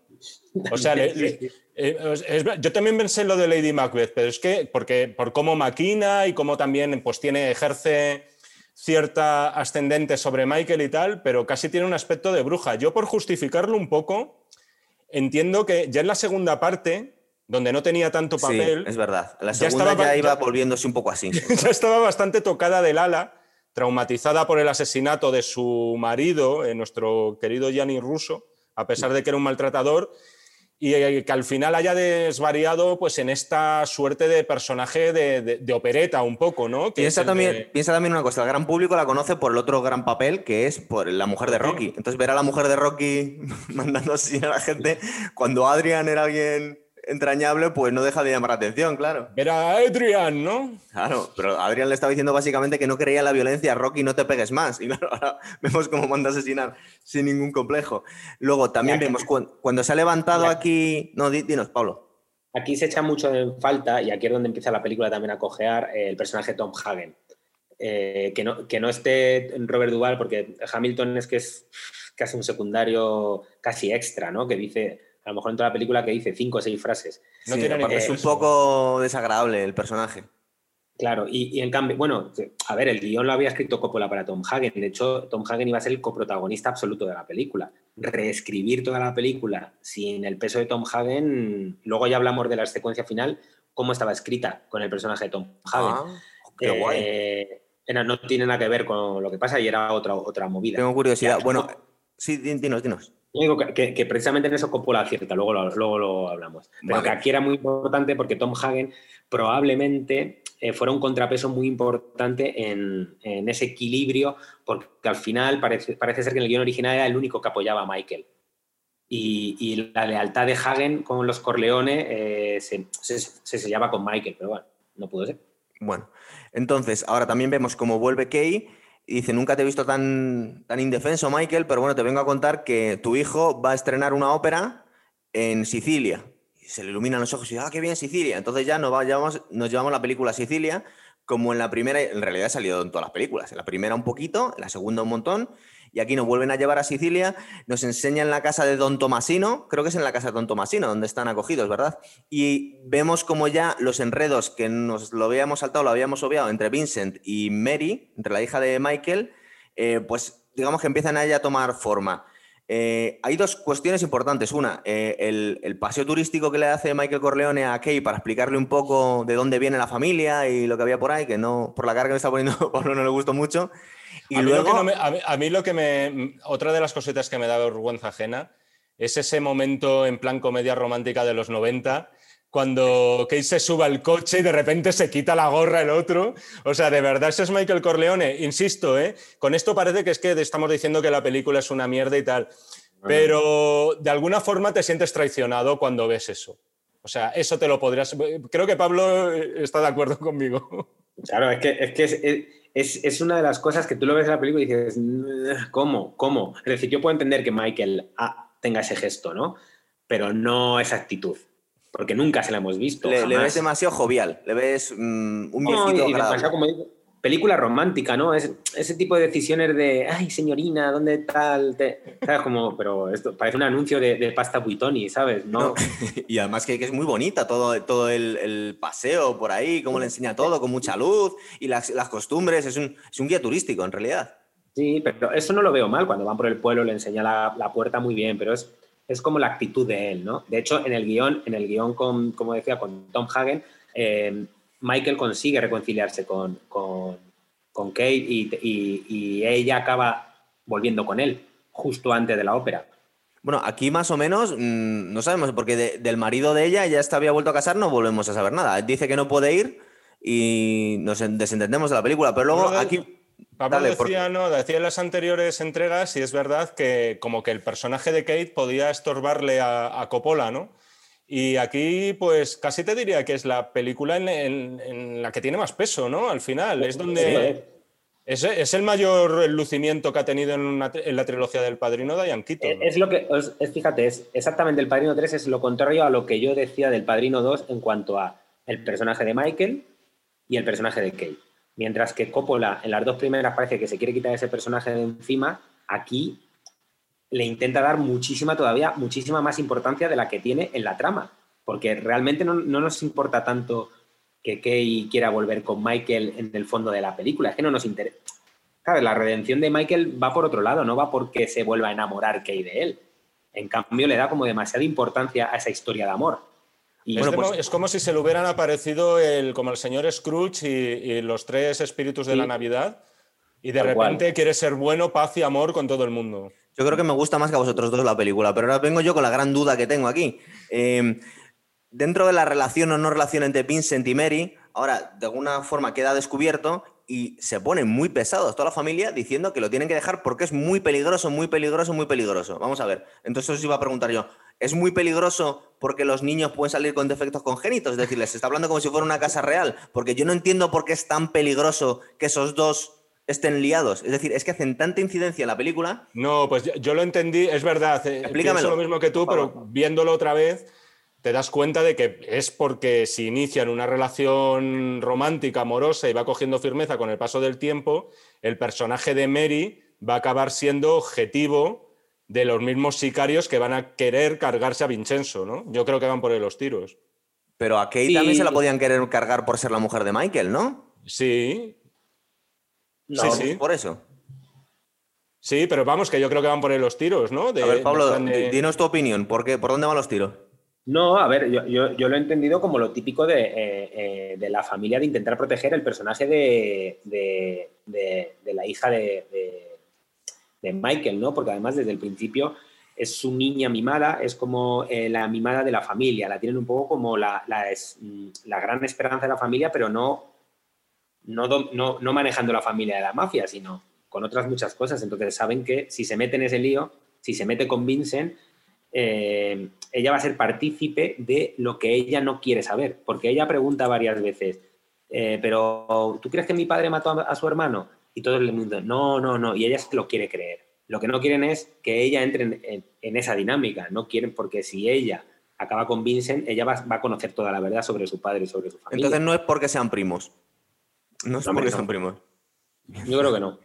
O sea, eh, yo también pensé lo de Lady Macbeth, pero es que porque, por cómo maquina y cómo también pues, tiene, ejerce cierta ascendente sobre Michael y tal, pero casi tiene un aspecto de bruja. Yo por justificarlo un poco, entiendo que ya en la segunda parte, donde no tenía tanto papel... es verdad. La segunda ya, iba volviéndose un poco así. ya estaba bastante tocada del ala, traumatizada por el asesinato de su marido, eh, nuestro querido Gianni Russo, a pesar de que era un maltratador, y que al final haya desvariado pues, en esta suerte de personaje de, opereta un poco, ¿no? piensa, también, piensa también una cosa, el gran público la conoce por el otro gran papel que es por la mujer de Rocky. Entonces ver a la mujer de Rocky mandando asesinar a la gente cuando Adrian era alguien entrañable, pues no deja de llamar la atención, claro. Era Adrian, ¿no? Claro, pero Adrian le estaba diciendo básicamente que no creía la violencia, Rocky, no te pegues más. Y claro, ahora vemos cómo manda a asesinar sin ningún complejo. Luego también vemos cuando, se ha levantado aquí. No, dinos, Pablo. Aquí se echa mucho en falta, y aquí es donde empieza la película también a cojear, eh, el personaje Tom Hagen. Eh, que, no, que no esté Robert Duvall, porque Hamilton es que es casi un secundario casi extra, ¿no? Que dice, a lo mejor en toda la película que dice cinco o seis frases. No tiene es un poco desagradable el personaje. Claro, y, en cambio, bueno, a ver, el guion lo había escrito Coppola para Tom Hagen. De hecho, Tom Hagen iba a ser el coprotagonista absoluto de la película. reescribir toda la película sin el peso de Tom Hagen, luego ya hablamos de la secuencia final, cómo estaba escrita con el personaje de Tom Hagen. Ah, qué guay. Eh, no tiene nada que ver con lo que pasa y era otra, otra movida. Tengo curiosidad. bueno, sí, dinos, dinos. Digo que, precisamente en eso Coppola acierta, luego lo, luego lo hablamos. Pero que aquí era muy importante porque Tom Hagen probablemente eh, fuera un contrapeso muy importante en, ese equilibrio, porque al final parece, parece, ser que en el guion original era el único que apoyaba a Michael. Y, la lealtad de Hagen con los Corleones eh, se, se, sellaba con Michael, pero bueno, no pudo ser. Bueno, entonces ahora también vemos cómo vuelve Kay y dice, nunca te he visto tan, tan indefenso, Michael, pero bueno, te vengo a contar que tu hijo va a estrenar una ópera en Sicilia se le iluminan los ojos y dice, ah, qué bien Sicilia. Entonces ya nos, llevamos, nos llevamos la película Sicilia, como en la primera, en realidad ha salido en todas las películas. En la primera un poquito, en la segunda un montón, y aquí nos vuelven a llevar a Sicilia, nos enseñan la casa de Don Tomasino, creo que es en la casa de Don Tomasino, donde están acogidos, ¿verdad? Y vemos como ya los enredos que nos lo habíamos saltado, lo habíamos obviado entre Vincent y Mary, entre la hija de Michael, eh, pues digamos que empiezan a tomar forma. Eh, hay dos cuestiones importantes. Una, eh, el, paseo turístico que le hace Michael Corleone a Kay para explicarle un poco de dónde viene la familia y lo que había por ahí, que no, por la cara que me está poniendo Pablo no le gustó mucho. Y a, luego... mí a, mí, lo que me. Otra de las cositas que me da vergüenza ajena es ese momento en plan comedia romántica de los 90 cuando Kate se sube al coche y de repente se quita la gorra el otro. O sea, de verdad, ese es Michael Corleone. Insisto, ¿eh? con esto parece que es que estamos diciendo que la película es una mierda y tal. Pero de alguna forma te sientes traicionado cuando ves eso. O sea, eso te lo podrías. Creo que Pablo está de acuerdo conmigo. Claro, es que, es, que es, es, una de las cosas que tú lo ves en la película y dices, ¿cómo? ¿Cómo? Es decir, yo puedo entender que Michael ah, tenga ese gesto, ¿no? Pero no esa actitud porque nunca se la hemos visto. Le, ves demasiado jovial, le ves mm, un viejito no, como película romántica, ¿no? Es, ese tipo de decisiones de, ay, señorina, ¿dónde tal? ¿Sabes? Como, pero esto parece un anuncio de, pasta buitoni, ¿sabes? No. y además que, es muy bonita todo, todo el, paseo por ahí, cómo le enseña todo, con mucha luz y las, costumbres, es un, es un, guía turístico en realidad. Sí, pero eso no lo veo mal, cuando van por el pueblo le enseña la, la puerta muy bien, pero es es como la actitud de él, ¿no? De hecho, en el guion, en el guion con, como decía, con Tom Hagen, eh, Michael consigue reconciliarse con, con, Kate y, ella acaba volviendo con él justo antes de la ópera. Bueno, aquí más o menos mm, no sabemos, porque del marido de ella ya está, había vuelto a casar, no volvemos a saber nada. Dice que no puede ir y nos desentendemos de la película, pero luego aquí Pablo decía, no, decía en las anteriores entregas, y es verdad que como que el personaje de Kate podía estorbarle a, Coppola, ¿no? Y aquí, pues casi te diría que es la película en, la que tiene más peso, ¿no? Al final, es donde... Es, el mayor lucimiento que ha tenido en, la trilogía del Padrino Diane Keaton. Es, lo que, es, fíjate, es exactamente el Padrino 3 es lo contrario a lo que yo decía del Padrino 2 en cuanto a el personaje de Michael y el personaje de Kate. Mientras que Coppola en las dos primeras parece que se quiere quitar ese personaje de encima, aquí le intenta dar muchísima todavía, muchísima más importancia de la que tiene en la trama. Porque realmente no, nos importa tanto que Kay quiera volver con Michael en el fondo de la película. Es que no nos interesa. Claro, la redención de Michael va por otro lado, no va porque se vuelva a enamorar Kay de él. En cambio, le da como demasiada importancia a esa historia de amor. Pues es, como si se le hubieran aparecido el, como el señor Scrooge y, los tres espíritus de la Navidad y de repente quiere ser bueno, paz y amor con todo el mundo. Yo creo que me gusta más que a vosotros dos la película, pero ahora vengo yo con la gran duda que tengo aquí. Em, dentro de la relación o no relación entre Vincent y Mary, ahora de alguna forma queda descubierto y se ponen muy pesados toda la familia diciendo que lo tienen que dejar porque es muy peligroso, muy peligroso, muy peligroso. Vamos a ver. Entonces os iba a preguntar yo, ¿es muy peligroso porque los niños pueden salir con defectos congénitos? Es decir, les está hablando como si fuera una casa real, porque yo no entiendo por qué es tan peligroso que esos dos estén liados. Es decir, es que hacen tanta incidencia en la película. No, pues yo, lo entendí, es verdad. Eh, Explícamelo. lo mismo que tú, pero viéndolo otra vez te das cuenta de que es porque si inician una relación romántica, amorosa y va cogiendo firmeza con el paso del tiempo, el personaje de Mary va a acabar siendo objetivo de los mismos sicarios que van a querer cargarse a Vincenzo, ¿no? Yo creo que van por ahí los tiros. Pero a Kate también se la podían querer cargar por ser la mujer de Michael, ¿no? Sí. Sí, sí. Por eso. Sí, pero vamos, que yo creo que van por ahí los tiros, ¿no? a ver, Pablo, dinos tu opinión. ¿Por, qué, ¿Por dónde van los tiros? No, a ver, yo, lo he entendido como lo típico de, eh, eh, la familia de intentar proteger el personaje de, la hija de, Michael, ¿no? Porque además desde el principio es su niña mimada, es como eh, la mimada de la familia, la tienen un poco como la, mm, gran esperanza de la familia, pero no, no, manejando la familia de la mafia, sino con otras muchas cosas. Entonces saben que si se mete en ese lío, si se mete con Vincent, eh, ella va a ser partícipe de lo que ella no quiere saber, porque ella pregunta varias veces, eh, pero ¿tú crees que mi padre mató a, su hermano? Y todo el mundo, no, no, no, y ella se lo quiere creer. Lo que no quieren es que ella entre en, esa dinámica, no quieren, porque si ella acaba con Vincent, ella va, a conocer toda la verdad sobre su padre y sobre su familia. Entonces no es porque sean primos. No es porque sean primos. Yo creo que no.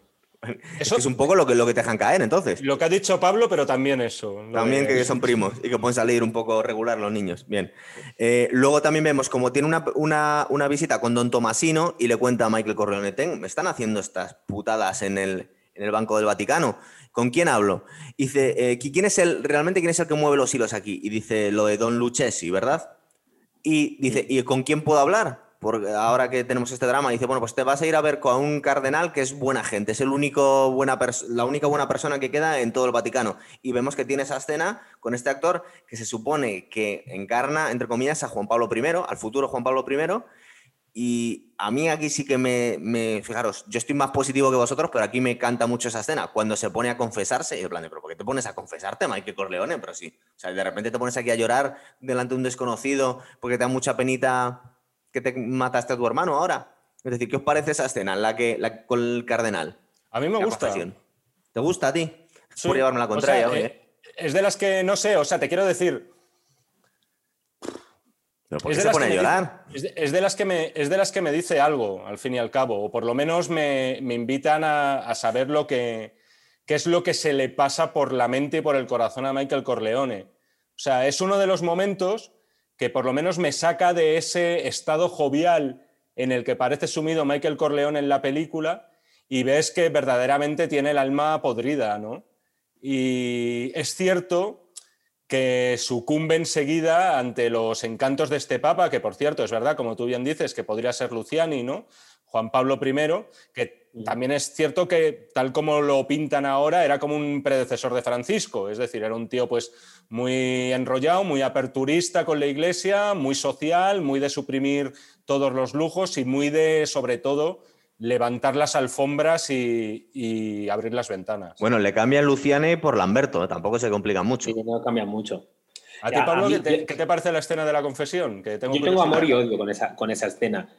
Eso, es un poco lo que, lo que te dejan caer, entonces. Lo que ha dicho Pablo, pero también eso. También que son primos y que pueden salir un poco regular los niños. Bien. Eh, luego también vemos como tiene una, visita con Don Tomasino y le cuenta a Michael Corleone, me están haciendo estas putadas en el, Banco del Vaticano. ¿Con quién hablo? dice, eh, ¿quién es el, realmente quién es el que mueve los hilos aquí? Y dice lo de Don Lucchesi, ¿verdad? Y dice, ¿y con quién puedo hablar? Porque ahora que tenemos este drama, dice, bueno, pues te vas a ir a ver con un cardenal que es buena gente, es el único buena la única buena persona que queda en todo el Vaticano. Y vemos que tiene esa escena con este actor que se supone que encarna, entre comillas, a Juan Pablo I, al futuro Juan Pablo I. Y a mí aquí sí que me, fijaros, yo estoy más positivo que vosotros, pero aquí me canta mucho esa escena, cuando se pone a confesarse, en plan de, pero ¿por qué te pones a confesarte, Michael Corleone? Pero sí, o sea, de repente te pones aquí a llorar delante de un desconocido porque te da mucha penita que te mataste a tu hermano ahora. Es decir, ¿qué os parece esa escena la que, la, con el cardenal? A mí me gusta. ¿Te gusta a ti? Por llevarme la contraria. Eh, es de las que, no sé, o sea, te quiero decir... ¿Por qué se pone a llorar? es, de, las que me, es de las que me dice algo, al fin y al cabo, o por lo menos me, invitan a, saber lo que, qué es lo que se le pasa por la mente y por el corazón a Michael Corleone. O sea, es uno de los momentos que por lo menos me saca de ese estado jovial en el que parece sumido Michael Corleone en la película y ves que verdaderamente tiene el alma podrida, ¿no? Y es cierto que sucumbe enseguida ante los encantos de este papa, que por cierto es verdad, como tú bien dices, que podría ser Luciani, ¿no? Juan Pablo I, que también es cierto que tal como lo pintan ahora, era como un predecesor de Francisco, es decir, era un tío pues muy enrollado, muy aperturista con la iglesia, muy social, muy de suprimir todos los lujos y muy de, sobre todo, levantar las alfombras y, abrir las ventanas. Bueno, le cambian Luciane por Lamberto, tampoco se complica mucho. Sí, no cambia mucho. ¿A ti, Pablo, ¿qué, te, parece la escena de la confesión? Que tengo yo tengo amor y odio con esa, con esa escena.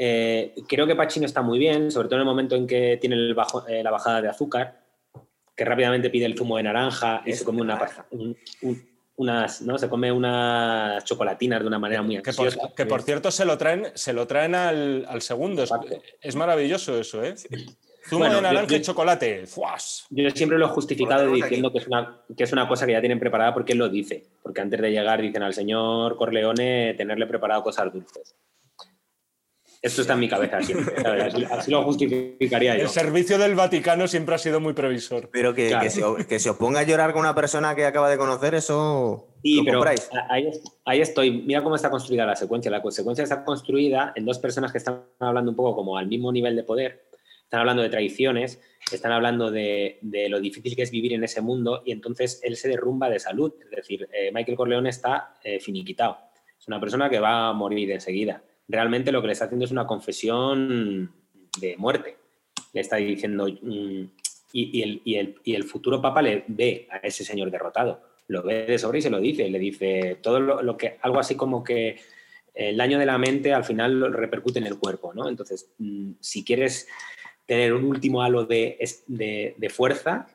Eh, creo que Pacino está muy bien, sobre todo en el momento en que tiene eh, la bajada de azúcar que rápidamente pide el zumo de naranja y se come una, unas, ¿no? Se come unas chocolatinas de una manera muy ansiosa. Que por, cierto se lo traen, se lo traen al, segundo. Es, maravilloso eso, ¿eh? Zumo de naranja y chocolate. Yo siempre lo he justificado diciendo que es, una, que es una cosa que ya tienen preparada porque él lo dice. Porque antes de llegar dicen al señor Corleone tenerle preparado cosas dulces. Esto está en mi cabeza siempre. Así, lo justificaría yo. El servicio del Vaticano siempre ha sido muy previsor. Pero que, se, oponga a llorar con una persona que acaba de conocer, eso. Sí, pero ahí, ahí, estoy. Mira cómo está construida la secuencia. La secuencia está construida en dos personas que están hablando un poco como al mismo nivel de poder. Están hablando de traiciones, están hablando de, lo difícil que es vivir en ese mundo y entonces él se derrumba de salud. Es decir, eh, Michael Corleone está eh, finiquitado. Es una persona que va a morir enseguida realmente lo que le está haciendo es una confesión de muerte. Le está diciendo, mm, y, el, futuro papa le ve a ese señor derrotado, lo ve de sobre y se lo dice, le dice todo lo, que, algo así como que el daño de la mente al final repercute en el cuerpo, ¿no? Entonces, mm, si quieres tener un último halo de, de, fuerza,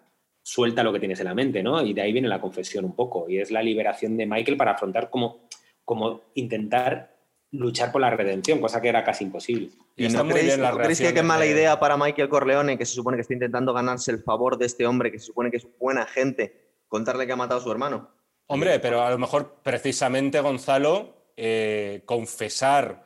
suelta lo que tienes en la mente, ¿no? Y de ahí viene la confesión un poco, y es la liberación de Michael para afrontar como, como intentar luchar por la redención, cosa que era casi imposible. ¿Y, no, creéis, que es mala idea para Michael Corleone, que se supone que está intentando ganarse el favor de este hombre, que se supone que es buena gente, contarle que ha matado a su hermano? Hombre, pero a lo mejor precisamente, Gonzalo, eh, confesar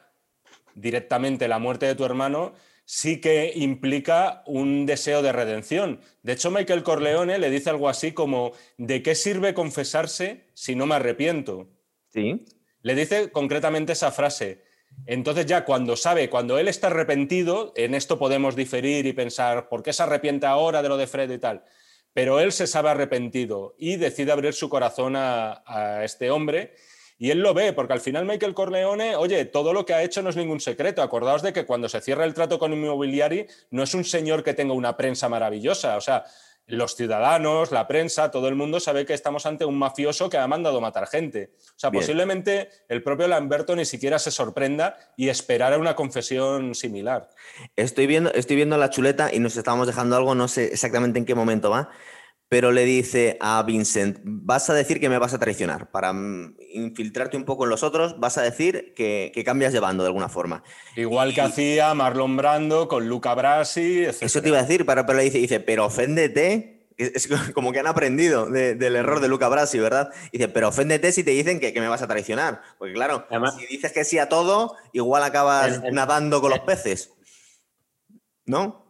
directamente la muerte de tu hermano sí que implica un deseo de redención. De hecho, Michael Corleone le dice algo así como, ¿de qué sirve confesarse si no me arrepiento? Sí. Le dice concretamente esa frase. Entonces ya cuando sabe, cuando él está arrepentido, en esto podemos diferir y pensar, ¿por qué se arrepiente ahora de lo de Fred y tal? Pero él se sabe arrepentido y decide abrir su corazón a, este hombre y él lo ve, porque al final Michael Corleone, oye, todo lo que ha hecho no es ningún secreto. Acordaos de que cuando se cierra el trato con Immobiliari, no es un señor que tenga una prensa maravillosa. O sea, los ciudadanos, la prensa, todo el mundo sabe que estamos ante un mafioso que ha mandado matar gente. O sea, posiblemente el propio Lamberto ni siquiera se sorprenda y esperara una confesión similar. Estoy viendo, estoy viendo la chuleta y nos estamos dejando algo, no sé exactamente en qué momento va, pero le dice a Vincent, vas a decir que me vas a traicionar. Para mm, infiltrarte un poco en los otros, vas a decir que, cambias de bando de alguna forma. Igual que hacía Marlon Brando con Luca Brasi, Eso te iba a decir, pero, le dice, dice, pero oféndete. Es como que han aprendido del error de Luca Brasi, ¿verdad? Dice, pero oféndete si te dicen que, me vas a traicionar. Porque claro, si dices que sí a todo, igual acabas nadando con los peces. ¿No?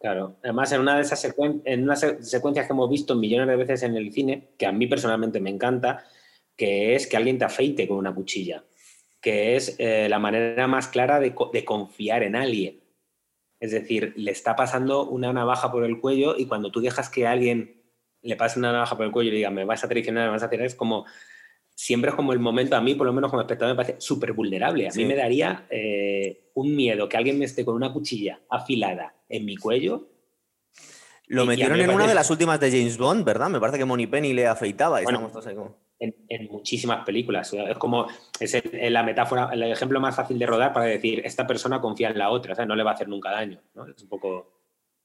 Claro, además en una de esas en secuencias que hemos visto millones de veces en el cine, que a mí personalmente me encanta, que es que alguien te afeite con una cuchilla, que es eh, la manera más clara de, confiar en alguien. Es decir, le está pasando una navaja por el cuello y cuando tú dejas que alguien le pase una navaja por el cuello y diga, me vas a traicionar, me vas a hacer, es como, siempre es como el momento, a mí por lo menos como espectador me parece súper vulnerable. A mí me daría eh, un miedo que alguien me esté con una cuchilla afilada en mi cuello. Lo metieron en una de las últimas de James Bond, ¿verdad? Me parece que Moni Penny le afeitaba. en, muchísimas películas. Es como es la metáfora, el ejemplo más fácil de rodar para decir esta persona confía en la otra, o sea, no le va a hacer nunca daño. Es un poco.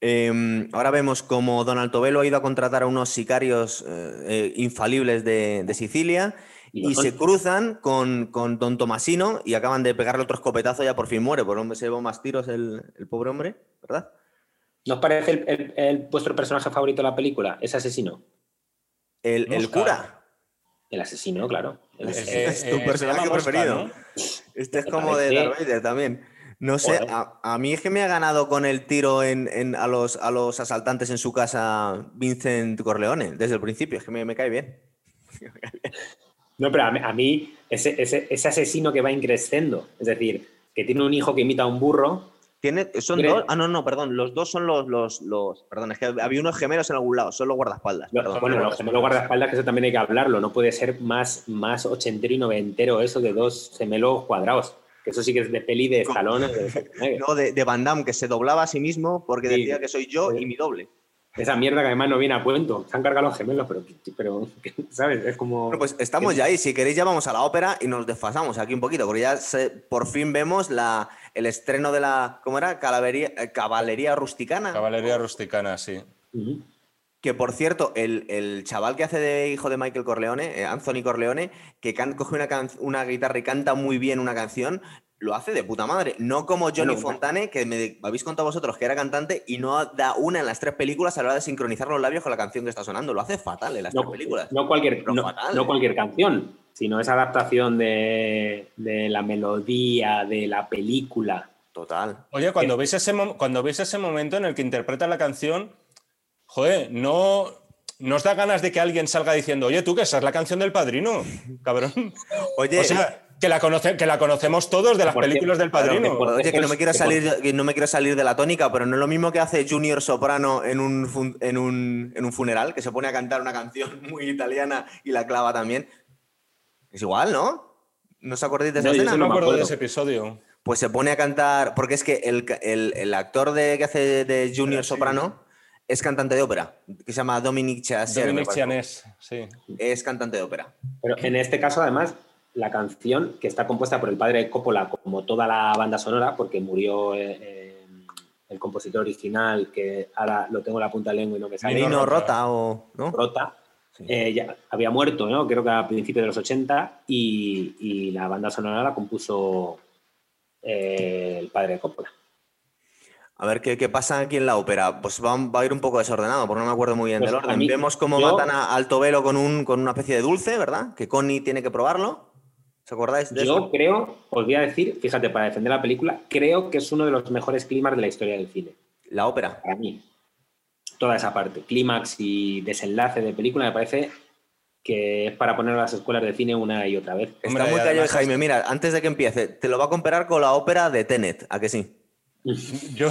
Em, ahora vemos como Don Altobello ha ido a contratar a unos sicarios eh, eh, infalibles de, Sicilia y, se cruzan con, Don Tomasino y acaban de pegarle otro escopetazo y ya por fin muere, por hombre se llevó más tiros el, pobre hombre, ¿verdad? ¿Nos parece el, vuestro personaje favorito de la película? ¿Ese asesino? El, cura. El asesino, claro. es, tu personaje preferido. Este es como de Darth Vader también. No sé, a, mí es que me ha ganado con el tiro en, a, los, a, los, asaltantes en su casa Vincent Corleone desde el principio. Es que me, cae bien. No, pero a mí, ese, ese, asesino que va increciendo, es decir, que tiene un hijo que imita a un burro. ¿Tiene, son dos? Ah, no, no, perdón. Los dos son los, los, los, Perdón, es que había unos gemelos en algún lado, son los guardaespaldas. bueno, los gemelos guardaespaldas, que eso también hay que hablarlo. No puede ser más, más ochentero y noventero eso de dos gemelos cuadrados. Que eso sí que es de peli de no, de, de, Van Damme, que se doblaba a sí mismo porque decía que soy yo y mi doble. Esa mierda que además no viene a cuento. Se han cargado los gemelos, pero, pero ¿sabes? Es como. Bueno, pues estamos ya ahí. Si queréis, ya vamos a la ópera y nos desfasamos aquí un poquito, porque ya por fin vemos la, el estreno de la. ¿Cómo era? Calavería, eh, Caballería Rusticana. Caballería Rusticana, sí. Que por cierto, el, chaval que hace de hijo de Michael Corleone, eh, Anthony Corleone, que coge una, una, guitarra y canta muy bien una canción, lo hace de puta madre. No como Johnny Fontane, que me habéis contado vosotros que era cantante y no da una en las tres películas a la hora de sincronizar los labios con la canción que está sonando. Lo hace fatal en las tres películas. No cualquier, no, ¿eh? cualquier canción, sino esa adaptación de, la melodía, de la película. Total. Oye, cuando veis, ese, cuando veis ese momento en el que interpreta la canción, joder, no, nos da ganas de que alguien salga diciendo, oye, tú que esa es la canción del padrino, cabrón. Oye, o sea, que la, que la conocemos todos de las películas del padrino. Oye, que no me quiero salir, no me quiero salir de la tónica, pero no es lo mismo que hace Junior Soprano en un, en un, funeral, que se pone a cantar una canción muy italiana y la clava también. Es igual, ¿no? ¿No os acordáis de esa escena? no me acuerdo de ese episodio. Pues se pone a cantar, porque es que el, actor de, que hace de Junior Soprano es cantante de ópera, que se llama Dominic Chasser. Dominic Chianés, sí. Es cantante de ópera. Pero en este caso, además, la canción, que está compuesta por el padre de Coppola, como toda la banda sonora, porque murió eh, eh, el compositor original, que ahora lo tengo en la punta de lengua y no me sale. Rota, Rota o. ¿no? Rota. Eh, ya había muerto, ¿no? creo que a principios de los 80, y, la banda sonora la compuso el padre de Coppola. A ver ¿qué, pasa aquí en la ópera. Pues va, a ir un poco desordenado, porque no me acuerdo muy bien pues del orden. Vemos cómo matan a Alto Velo con, un, con una especie de dulce, ¿verdad? Que Connie tiene que probarlo. ¿Os acordáis de Yo creo, os voy a decir, fíjate, para defender la película, creo que es uno de los mejores clímax de la historia del cine. La ópera. Para mí. Toda esa parte, clímax y desenlace de película, me parece que es para poner a las escuelas de cine una y otra vez. Está muy callado, Jaime. Mira, antes de que empiece, te lo va a comparar con la ópera de Tenet, ¿a que sí? Yo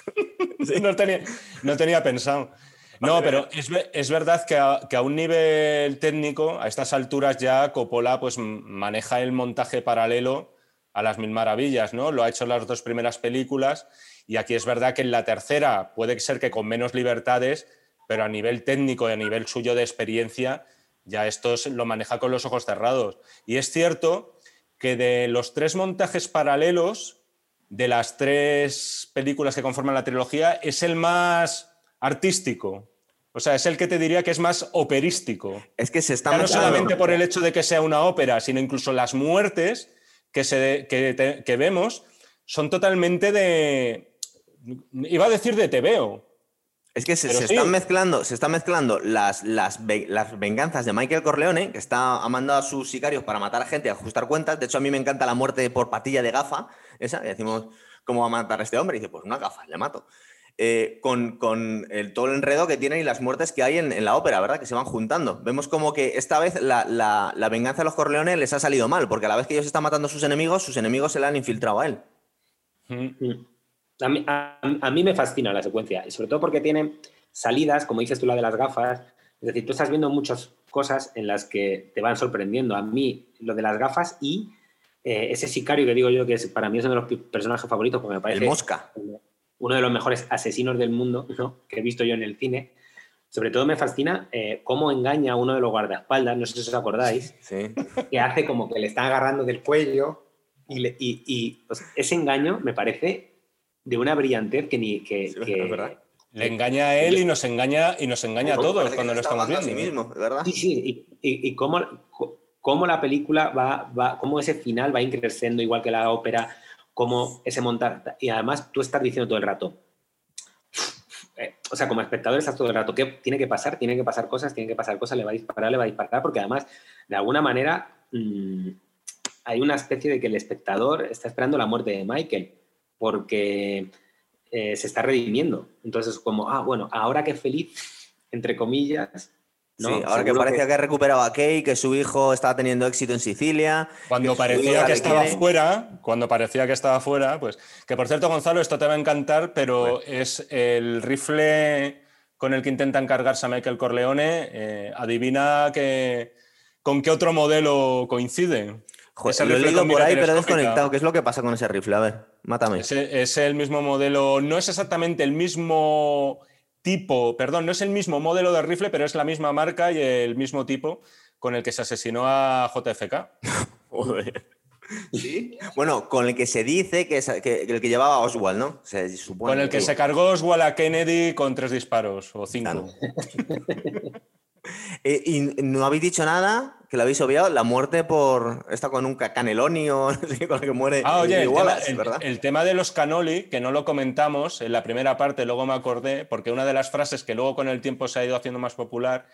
no, tenía, no tenía pensado. No, pero es, verdad que a, un nivel técnico, a estas alturas ya Coppola pues, maneja el montaje paralelo a las mil maravillas, ¿no? Lo ha hecho en las dos primeras películas y aquí es verdad que en la tercera puede ser que con menos libertades, pero a nivel técnico y a nivel suyo de experiencia, ya esto lo maneja con los ojos cerrados. Y es cierto que de los tres montajes paralelos, de las tres películas que conforman la trilogía, es el más artístico. O sea, es el que te diría que es más operístico. Es que se está... no solamente por el hecho de que sea una ópera, sino incluso las muertes que, se, que, vemos son totalmente de... Iba a decir de tebeo. Es que se, están mezclando, se están mezclando las, las, las, venganzas de Michael Corleone, que está, ha mandado a sus sicarios para matar a gente y ajustar cuentas. De hecho, a mí me encanta la muerte por patilla de gafa, esa. Y decimos, ¿cómo va a matar a este hombre? Y dice, pues una gafa, le mato. Eh, con, el, todo el enredo que tienen y las muertes que hay en, la ópera, ¿verdad? Que se van juntando. Vemos como que esta vez la, venganza de los Corleones les ha salido mal, porque a la vez que ellos están matando a sus enemigos, sus enemigos se le han infiltrado a él. A mí, me fascina la secuencia, y sobre todo porque tiene salidas, como dices tú, la de las gafas. Es decir, tú estás viendo muchas cosas en las que te van sorprendiendo. A mí, lo de las gafas y eh, ese sicario que digo yo que es, para mí es uno de los personajes favoritos, porque me parece. El Mosca uno de los mejores asesinos del mundo que he visto yo en el cine. Sobre todo me fascina eh, cómo engaña a uno de los guardaespaldas, no sé si os acordáis, que hace como que le está agarrando del cuello y, pues, ese engaño me parece de una brillantez que ni... Que, le engaña a él y nos engaña, y nos engaña a todos cuando lo estamos viendo. Sí, mismo, ¿verdad? sí, sí, y, cómo, cómo, la película va, va, cómo ese final va increciendo igual que la ópera, cómo ese montar. Y además tú estás diciendo todo el rato. Eh, o sea, como espectador estás todo el rato, ¿qué tiene que pasar? Tiene que pasar cosas, tiene que pasar cosas, le va a disparar, le va a disparar, porque además, de alguna manera, mm, hay una especie de que el espectador está esperando la muerte de Michael, porque eh, se está redimiendo. Entonces, como, ah, bueno, ahora que feliz, entre comillas, Sí, ahora que parecía que... ha recuperado a Kay, que su hijo estaba teniendo éxito en Sicilia. Cuando parecía que estaba fuera, cuando parecía que estaba fuera, pues. Que por cierto, Gonzalo, esto te va a encantar, pero es el rifle con el que intentan cargarse a Michael Corleone. Eh, adivina que, con qué otro modelo coincide. Joder, lo he leído por ahí, pero desconectado. ¿Qué es lo que pasa con ese rifle? A ver, mátame. es el mismo modelo, no es exactamente el mismo tipo, perdón, no es el mismo modelo de rifle, pero es la misma marca y el mismo tipo con el que se asesinó a JFK. ¿Sí? Bueno, con el que se dice que, es, el que llevaba Oswald, ¿no? Se supone con el que, se cargó Oswald a Kennedy con tres disparos o cinco. Eh, y no habéis dicho nada, que lo habéis obviado, la muerte por. Está con un caneloni o con el que muere. Ah, oye, el, tema, el, tema, de los canoli, que no lo comentamos en la primera parte, luego me acordé, porque una de las frases que luego con el tiempo se ha ido haciendo más popular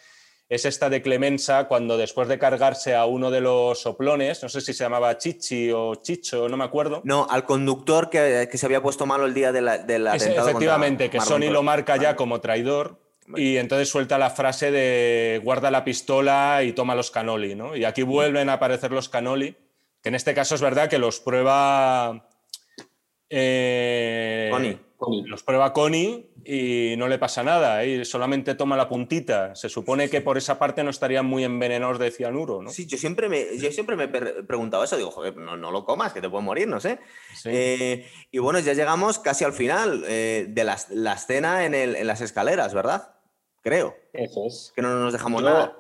es esta de Clemenza, cuando después de cargarse a uno de los soplones, no sé si se llamaba Chichi o Chicho, no me acuerdo. No, al conductor que, se había puesto malo el día de la, de la Efectivamente, que Sony lo marca ya como traidor y entonces suelta la frase de guarda la pistola y toma los canoli, ¿no? Y aquí vuelven a aparecer los canoli, que en este caso es verdad que los prueba... Eh, Connie. Los prueba Connie y no le pasa nada, y ¿eh? solamente toma la puntita. Se supone que por esa parte no estarían muy envenenados de cianuro, ¿no? Sí, yo siempre me, yo siempre me he preguntado eso, digo, joder, no, lo comas, que te puede morir, no sé. Eh, y bueno, ya llegamos casi al final de la, escena en, las escaleras, ¿verdad? Creo. Eso es. Que no nos dejamos nada.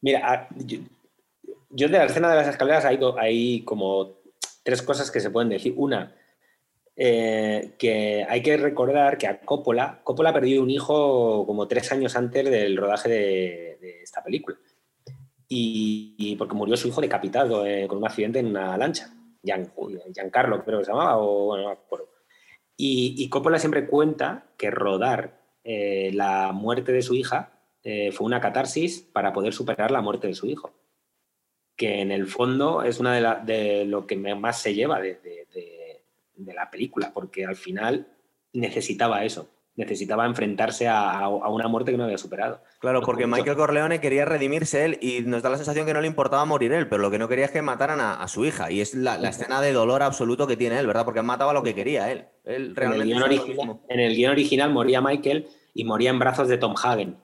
Mira, yo, de la escena de las escaleras hay, hay como tres cosas que se pueden decir. Una, eh, que hay que recordar que a Coppola, Coppola perdió un hijo como tres años antes del rodaje de, esta película. Y, porque murió su hijo decapitado eh, con un accidente en una lancha. Gian, Giancarlo creo que se llamaba, o bueno, no me acuerdo. Y, y Coppola siempre cuenta que rodar eh, la muerte de su hija eh, fue una catarsis para poder superar la muerte de su hijo. que en el fondo es una de, de lo que más se lleva de, de, la película, porque al final necesitaba eso, necesitaba enfrentarse a, una muerte que no había superado. Claro, porque Michael Corleone quería redimirse él y nos da la sensación que no le importaba morir él, pero lo que no quería es que mataran a, su hija. Y es la, escena de dolor absoluto que tiene él, ¿verdad? Porque mataba lo que quería él. Él realmente en, el original, en el guion original moría Michael y moría en brazos de Tom Hagen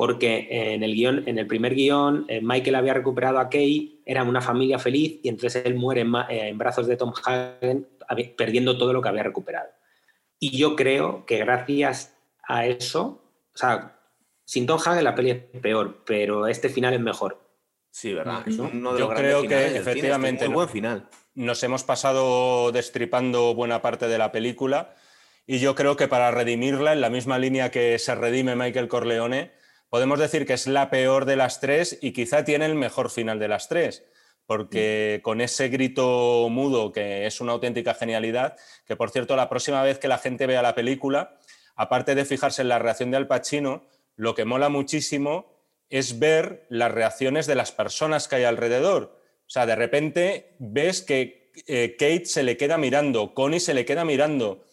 porque en el, guion, en el primer guion eh, Michael había recuperado a Kay, era una familia feliz y entonces él muere en, eh, brazos de Tom Hagen perdiendo todo lo que había recuperado. Y yo creo que gracias a eso, o sea, sin Tom Hagen la peli es peor, pero este final es mejor. Sí, ¿verdad? yo creo que efectivamente un buen final. nos hemos pasado destripando buena parte de la película y yo creo que para redimirla, en la misma línea que se redime Michael Corleone, podemos decir que es la peor de las tres y quizá tiene el mejor final de las tres, porque mm. con ese grito mudo, que es una auténtica genialidad, que por cierto, la próxima vez que la gente vea la película, aparte de fijarse en la reacción de Al Pacino, lo que mola muchísimo es ver las reacciones de las personas que hay alrededor. O sea, de repente ves que eh, Kate se le queda mirando, Connie se le queda mirando,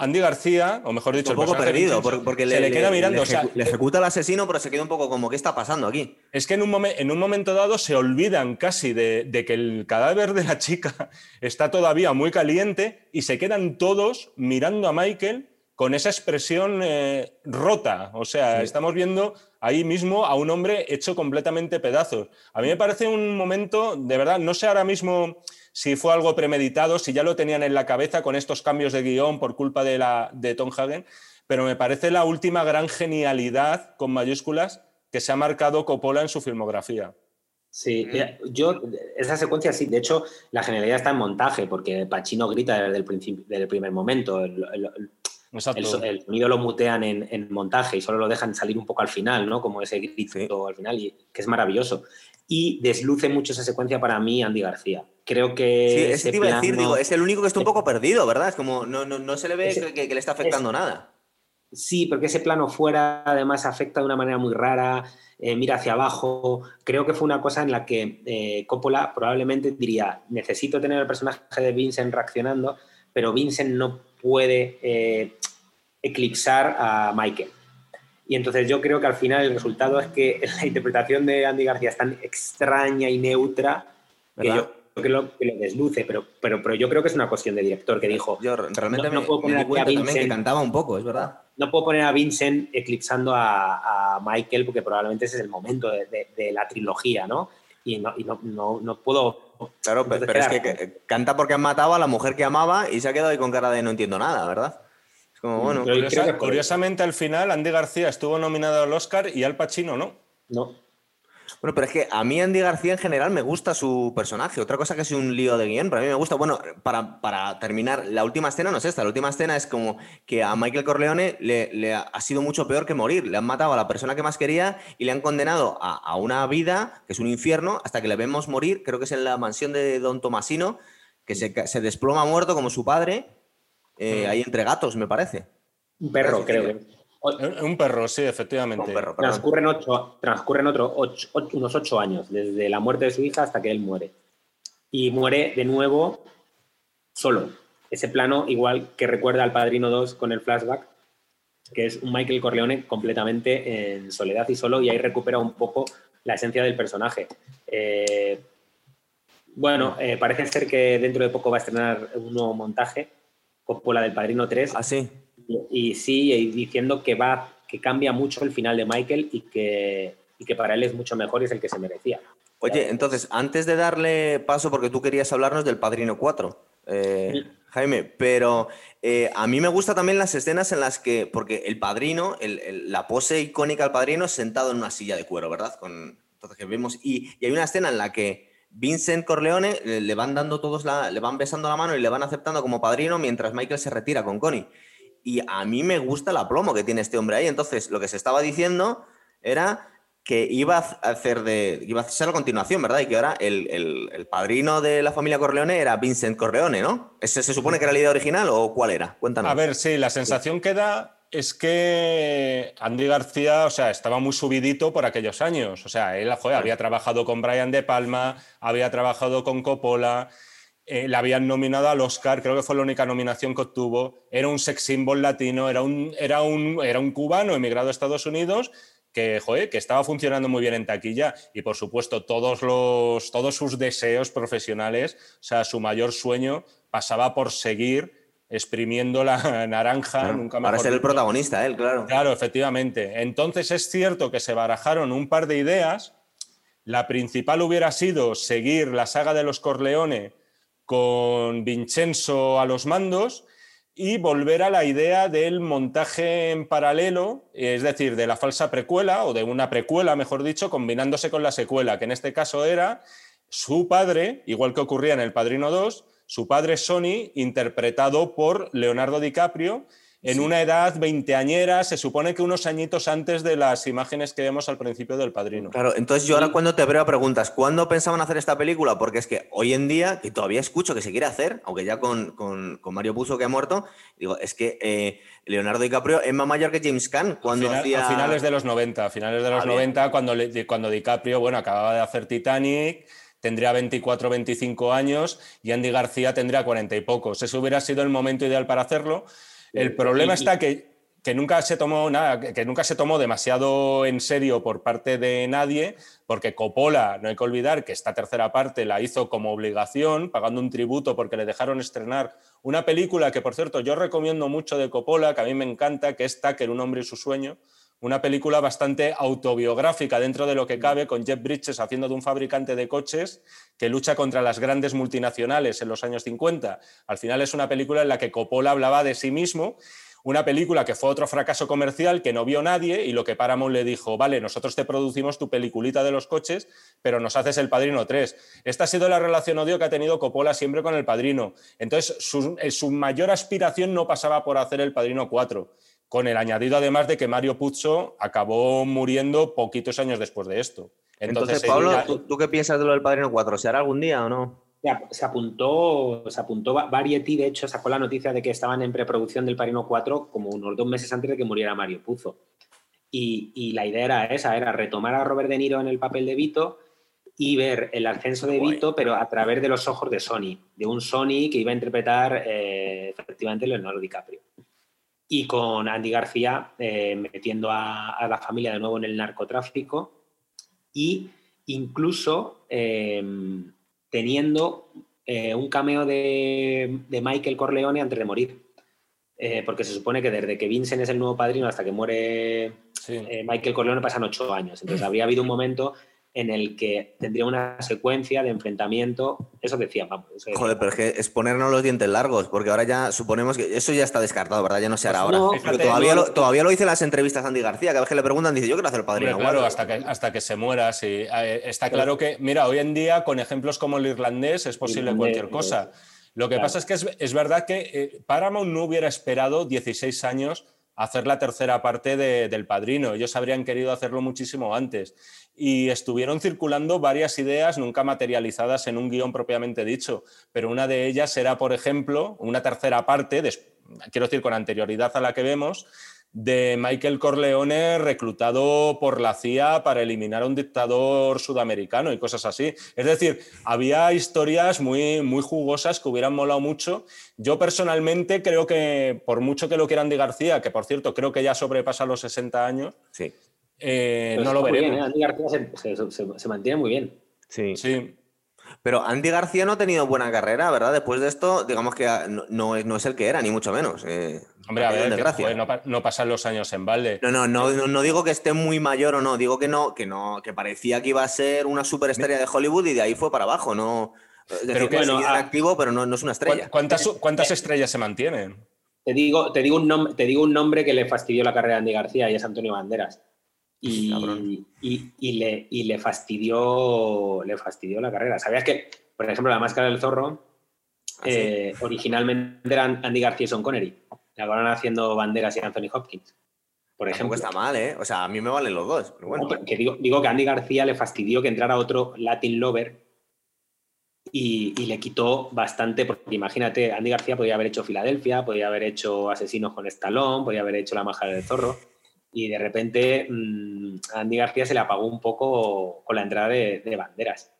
Andy García, o mejor dicho, un poco perdido, porque se le, queda mirando. Le, ejecuta al asesino, pero se queda un poco como, ¿qué está pasando aquí? Es que en un, en un momento dado se olvidan casi de, que el cadáver de la chica está todavía muy caliente y se quedan todos mirando a Michael con esa expresión eh, rota. O sea, estamos viendo ahí mismo a un hombre hecho completamente pedazos. A mí me parece un momento, de verdad, no sé ahora mismo si fue algo premeditado, si ya lo tenían en la cabeza con estos cambios de guion por culpa de, la, de Tom Hagen, pero me parece la última gran genialidad con mayúsculas que se ha marcado Coppola en su filmografía. Sí, yo, esa secuencia sí, de hecho, la genialidad está en montaje, porque Pacino grita desde el, principio, desde el primer momento. El, el, sonido lo mutean en, montaje y solo lo dejan salir un poco al final, ¿no? Como ese grito al final, y, que es maravilloso. Y desluce mucho esa secuencia para mí Andy García creo que. Sí, te iba a decir, digo, es el único que está un poco perdido, ¿verdad? Es como, no, no, se le ve que, le está afectando nada. Sí, porque ese plano fuera además afecta de una manera muy rara, eh, mira hacia abajo. Creo que fue una cosa en la que eh, Coppola probablemente diría, necesito tener el personaje de Vincent reaccionando, pero Vincent no puede eh, eclipsar a Michael. Y entonces yo creo que al final el resultado es que la interpretación de Andy García es tan extraña y neutra que yo que lo, que lo desluce, pero, pero, pero yo creo que es una cuestión de director que dijo. Yo realmente no, puedo poner a Vincent, que cantaba un poco, es verdad. No puedo poner a Vincent eclipsando a, Michael porque probablemente ese es el momento de, la trilogía, ¿no? Y no, y no, puedo. Claro, pero, es que, canta porque han matado a la mujer que amaba y se ha quedado ahí con cara de no entiendo nada, ¿verdad? Es como, bueno. curiosamente, al final, Andy García estuvo nominado al Oscar y Al Pacino no. No. Bueno, pero es que a mí Andy García en general me gusta su personaje. Otra cosa que es un lío de guion, pero a mí me gusta. Bueno, para, terminar, la última escena no es esta. La última escena es como que a Michael Corleone le, ha sido mucho peor que morir. Le han matado a la persona que más quería y le han condenado a, una vida que es un infierno hasta que le vemos morir. Creo que es en la mansión de Don Tomasino, que se, desploma muerto como su padre, eh, mm. ahí entre gatos, me parece. Un perro, creo. Un perro, sí, efectivamente. transcurren, ocho, transcurren otro, unos ocho años, desde la muerte de su hija hasta que él muere. Y muere de nuevo solo. Ese plano, igual que recuerda al Padrino 2 con el flashback, que es un Michael Corleone completamente en soledad y solo, y ahí recupera un poco la esencia del personaje. Eh, bueno, eh, parece ser que dentro de poco va a estrenar un nuevo montaje, Coppola del Padrino 3. ¿Ah, sí? y sí, diciendo que va, que cambia mucho el final de Michael y que, que para él es mucho mejor y es el que se merecía. Oye, entonces, antes de darle paso, porque tú querías hablarnos del Padrino 4, eh, Jaime, pero eh, a mí me gustan también las escenas en las que, porque el padrino, la pose icónica del padrino es sentado en una silla de cuero, ¿verdad? Con, entonces, que vemos, y, hay una escena en la que Vincent Corleone le, van dando todos la, le van besando la mano y le van aceptando como padrino mientras Michael se retira con Connie. Y a mí me gusta el aplomo que tiene este hombre ahí. Entonces, lo que se estaba diciendo era que iba a hacer de. iba a ser la continuación, ¿verdad? Y que ahora el, padrino de la familia Corleone era Vincent Corleone, ¿no? ¿Ese se supone que era la idea original o cuál era? Cuéntanos. A ver, sí, la sensación que da es que Andy García, o sea, estaba muy subidito por aquellos años. O sea, él había trabajado con Brian De Palma, había trabajado con Coppola, eh, le habían nominado al Oscar, creo que fue la única nominación que obtuvo. Era un sex symbol latino, era un, era un, era un cubano emigrado a Estados Unidos que, que estaba funcionando muy bien en taquilla y, por supuesto, todos, los, todos sus deseos profesionales, o sea, su mayor sueño pasaba por seguir exprimiendo la naranja. nunca para ser el protagonista, él, claro. Claro, efectivamente. Entonces es cierto que se barajaron un par de ideas. La principal hubiera sido seguir la saga de los Corleone con Vincenzo a los mandos y volver a la idea del montaje en paralelo, es decir, de la falsa precuela o de una precuela, mejor dicho, combinándose con la secuela, que en este caso era su padre, igual que ocurría en El Padrino 2, su padre Sony, interpretado por Leonardo DiCaprio, en una edad veinteañera, se supone que unos añitos antes de las imágenes que vemos al principio del Padrino. Claro, entonces yo ahora cuando te veo preguntas, ¿cuándo pensaban hacer esta película? Porque es que hoy en día, que todavía escucho que se quiere hacer, aunque ya con, Mario Puzo que ha muerto, digo, es que eh, Leonardo DiCaprio es más mayor que James Caan cuando a, hacía... a finales de los 90, a finales de los 90, ah, cuando, cuando DiCaprio, bueno, acababa de hacer Titanic tendría 24, 25 años y Andy García tendría 40 y pocos. Ese hubiera sido el momento ideal para hacerlo. El problema está que, que, nunca se tomó nada, que nunca se tomó demasiado en serio por parte de nadie, porque Coppola, no hay que olvidar que esta tercera parte la hizo como obligación, pagando un tributo porque le dejaron estrenar una película que, por cierto, yo recomiendo mucho de Coppola, que a mí me encanta, que es Tucker, un hombre y su sueño una película bastante autobiográfica dentro de lo que cabe, con Jeff Bridges haciendo de un fabricante de coches que lucha contra las grandes multinacionales en los años 50. Al final es una película en la que Coppola hablaba de sí mismo, una película que fue otro fracaso comercial que no vio nadie y lo que Paramount le dijo, vale, nosotros te producimos tu peliculita de los coches, pero nos haces El Padrino 3. Esta ha sido la relación odio que ha tenido Coppola siempre con El Padrino. Entonces, su, eh, su mayor aspiración no pasaba por hacer El Padrino 4 con el añadido además de que Mario Puzo acabó muriendo poquitos años después de esto. Entonces, Pablo, ¿tú, qué piensas de lo del Padrino 4? ¿Se hará algún día o no? Se apuntó, se apuntó Variety, de hecho, sacó la noticia de que estaban en preproducción del Padrino 4 como unos dos meses antes de que muriera Mario Puzo. Y, la idea era esa, era retomar a Robert De Niro en el papel de Vito y ver el ascenso de Vito, pero a través de los ojos de Sony, de un Sony que iba a interpretar eh, efectivamente Leonardo DiCaprio y con Andy García eh, metiendo a, la familia de nuevo en el narcotráfico y incluso eh, teniendo eh, un cameo de, Michael Corleone antes de morir. porque se supone que desde que Vincent es el nuevo padrino hasta que muere Michael Corleone pasan ocho años. Entonces habría habido un momento en el que tendría una secuencia de enfrentamiento. Eso decía, vamos. Joder, pero es que es ponernos los dientes largos, porque ahora ya suponemos que eso ya está descartado, ¿verdad? Ya no se hará pues ahora. todavía, lo, todavía lo dice en las entrevistas a Andy García, cada vez que le preguntan, dice, yo quiero hacer el padrino. claro, hasta que, hasta que se muera, sí. Eh, está claro que, mira, hoy en día, con ejemplos como el irlandés, es posible cualquier cosa. Lo que pasa es que es, verdad que eh, Paramount no hubiera esperado 16 años hacer la tercera parte del Padrino. Ellos habrían querido hacerlo muchísimo antes. Y estuvieron circulando varias ideas nunca materializadas en un guion propiamente dicho, pero una de ellas era, por ejemplo, una tercera parte, quiero decir, con anterioridad a la que vemos, de Michael Corleone reclutado por la CIA para eliminar a un dictador sudamericano y cosas así. Es decir, había historias muy, muy jugosas que hubieran molado mucho. Yo personalmente creo que, por mucho que lo quieran de García, que por cierto creo que ya sobrepasa los 60 años, sí. Eh, no lo veremos. ¿eh? Andy García se, mantiene muy bien. Sí. sí. Pero Andy García no ha tenido buena carrera, ¿verdad? Después de esto, digamos que no, es, no es el que era, ni mucho menos. Eh, Hombre, a ver, no, pasan los años en balde. No, no, no, no, digo que esté muy mayor o no, digo que no, que no, que parecía que iba a ser una superestrella de Hollywood y de ahí fue para abajo, no. pero que bueno, activo, pero no, es una estrella. ¿Cuántas, cuántas estrellas se mantienen? Te digo, te, digo un nombre, te digo un nombre que le fastidió la carrera a Andy García y es Antonio Banderas. Y, le, y le, fastidió, le fastidió la carrera. ¿Sabías que, por ejemplo, la máscara del zorro ¿Ah, eh, originalmente eran Andy García y Son Connery? La acabaron haciendo Banderas y Anthony Hopkins. Por ejemplo. está mal, ¿eh? O sea, a mí me valen los dos. Pero bueno. que digo, que Andy García le fastidió que entrara otro Latin Lover y, le quitó bastante, porque imagínate, Andy García podía haber hecho Filadelfia, podía haber hecho Asesinos con Estalón, podía haber hecho La Majada del Zorro, y de repente mm, a Andy García se le apagó un poco con la entrada de, banderas.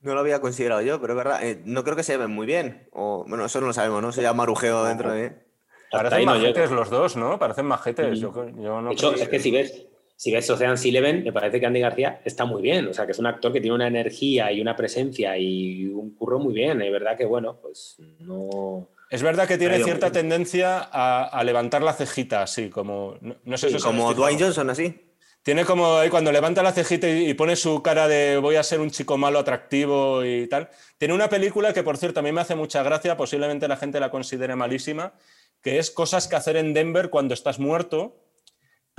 No lo había considerado yo, pero es verdad, eh, no creo que se ven muy bien. O, bueno, eso no lo sabemos, ¿no? Se llama marujeo dentro de. Parecen majetes los dos, ¿no? Parecen majetes. Yo, no de hecho, es que si ves, si ves Eleven, me parece que Andy García está muy bien. O sea, que es un actor que tiene una energía y una presencia y un curro muy bien. Es verdad que, bueno, pues no. Es verdad que tiene cierta tendencia a, levantar la cejita, así, como. No, sé como Dwayne Johnson, así. Tiene como ahí cuando levanta la cejita y, pone su cara de voy a ser un chico malo atractivo y tal. Tiene una película que, por cierto, a mí me hace mucha gracia, posiblemente la gente la considere malísima, que es Cosas que hacer en Denver cuando estás muerto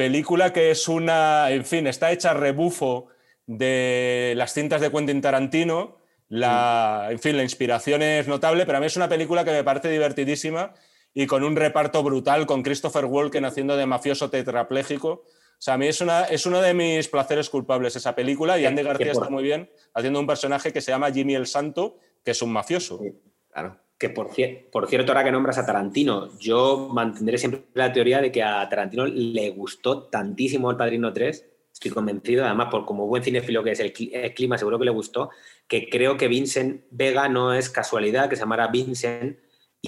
película que es una, en fin, está hecha rebufo de las cintas de Quentin Tarantino. La, en fin, la inspiración es notable, pero a mí es una película que me parece divertidísima y con un reparto brutal, con Christopher Walken haciendo de mafioso tetrapléjico. O sea, a mí es, una, es uno de mis placeres culpables esa película y Andy García está muy bien haciendo un personaje que se llama Jimmy el Santo, que es un mafioso. Claro que por, por, cierto, ahora que nombras a Tarantino, yo mantendré siempre la teoría de que a Tarantino le gustó tantísimo El Padrino 3, estoy convencido, además por como buen cinéfilo que es el, clima, seguro que le gustó, que creo que Vincent Vega no es casualidad, que se llamara Vincent,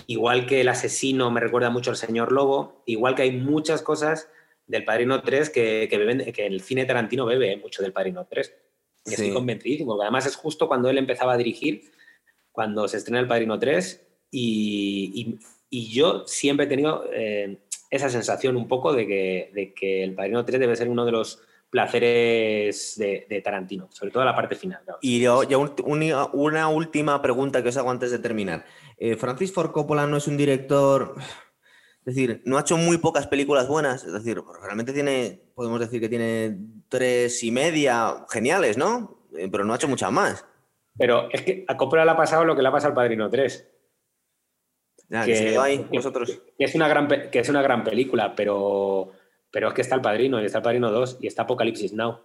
igual que el asesino me recuerda mucho al señor Lobo, igual que hay muchas cosas del Padrino 3 que, que, beben, que el cine Tarantino bebe mucho del Padrino 3. Y estoy convencidísimo, porque además es justo cuando él empezaba a dirigir cuando se estrena El Padrino 3 y, yo siempre he tenido eh, esa sensación un poco de que, El Padrino 3 debe ser uno de los placeres de, Tarantino, sobre todo la parte final. Y yo, ya una última pregunta que os hago antes de terminar. Eh, Francis Ford Coppola no es un director, es decir, no ha hecho muy pocas películas buenas, es decir, realmente tiene, podemos decir que tiene tres y media geniales, ¿no? Eh, pero no ha hecho muchas más. Pero es que a Coppola le ha pasado lo que le ha pasado al Padrino 3. que, es una gran, que es una gran película, pero, pero es que está el Padrino, y está el Padrino 2 y está Apocalipsis Now.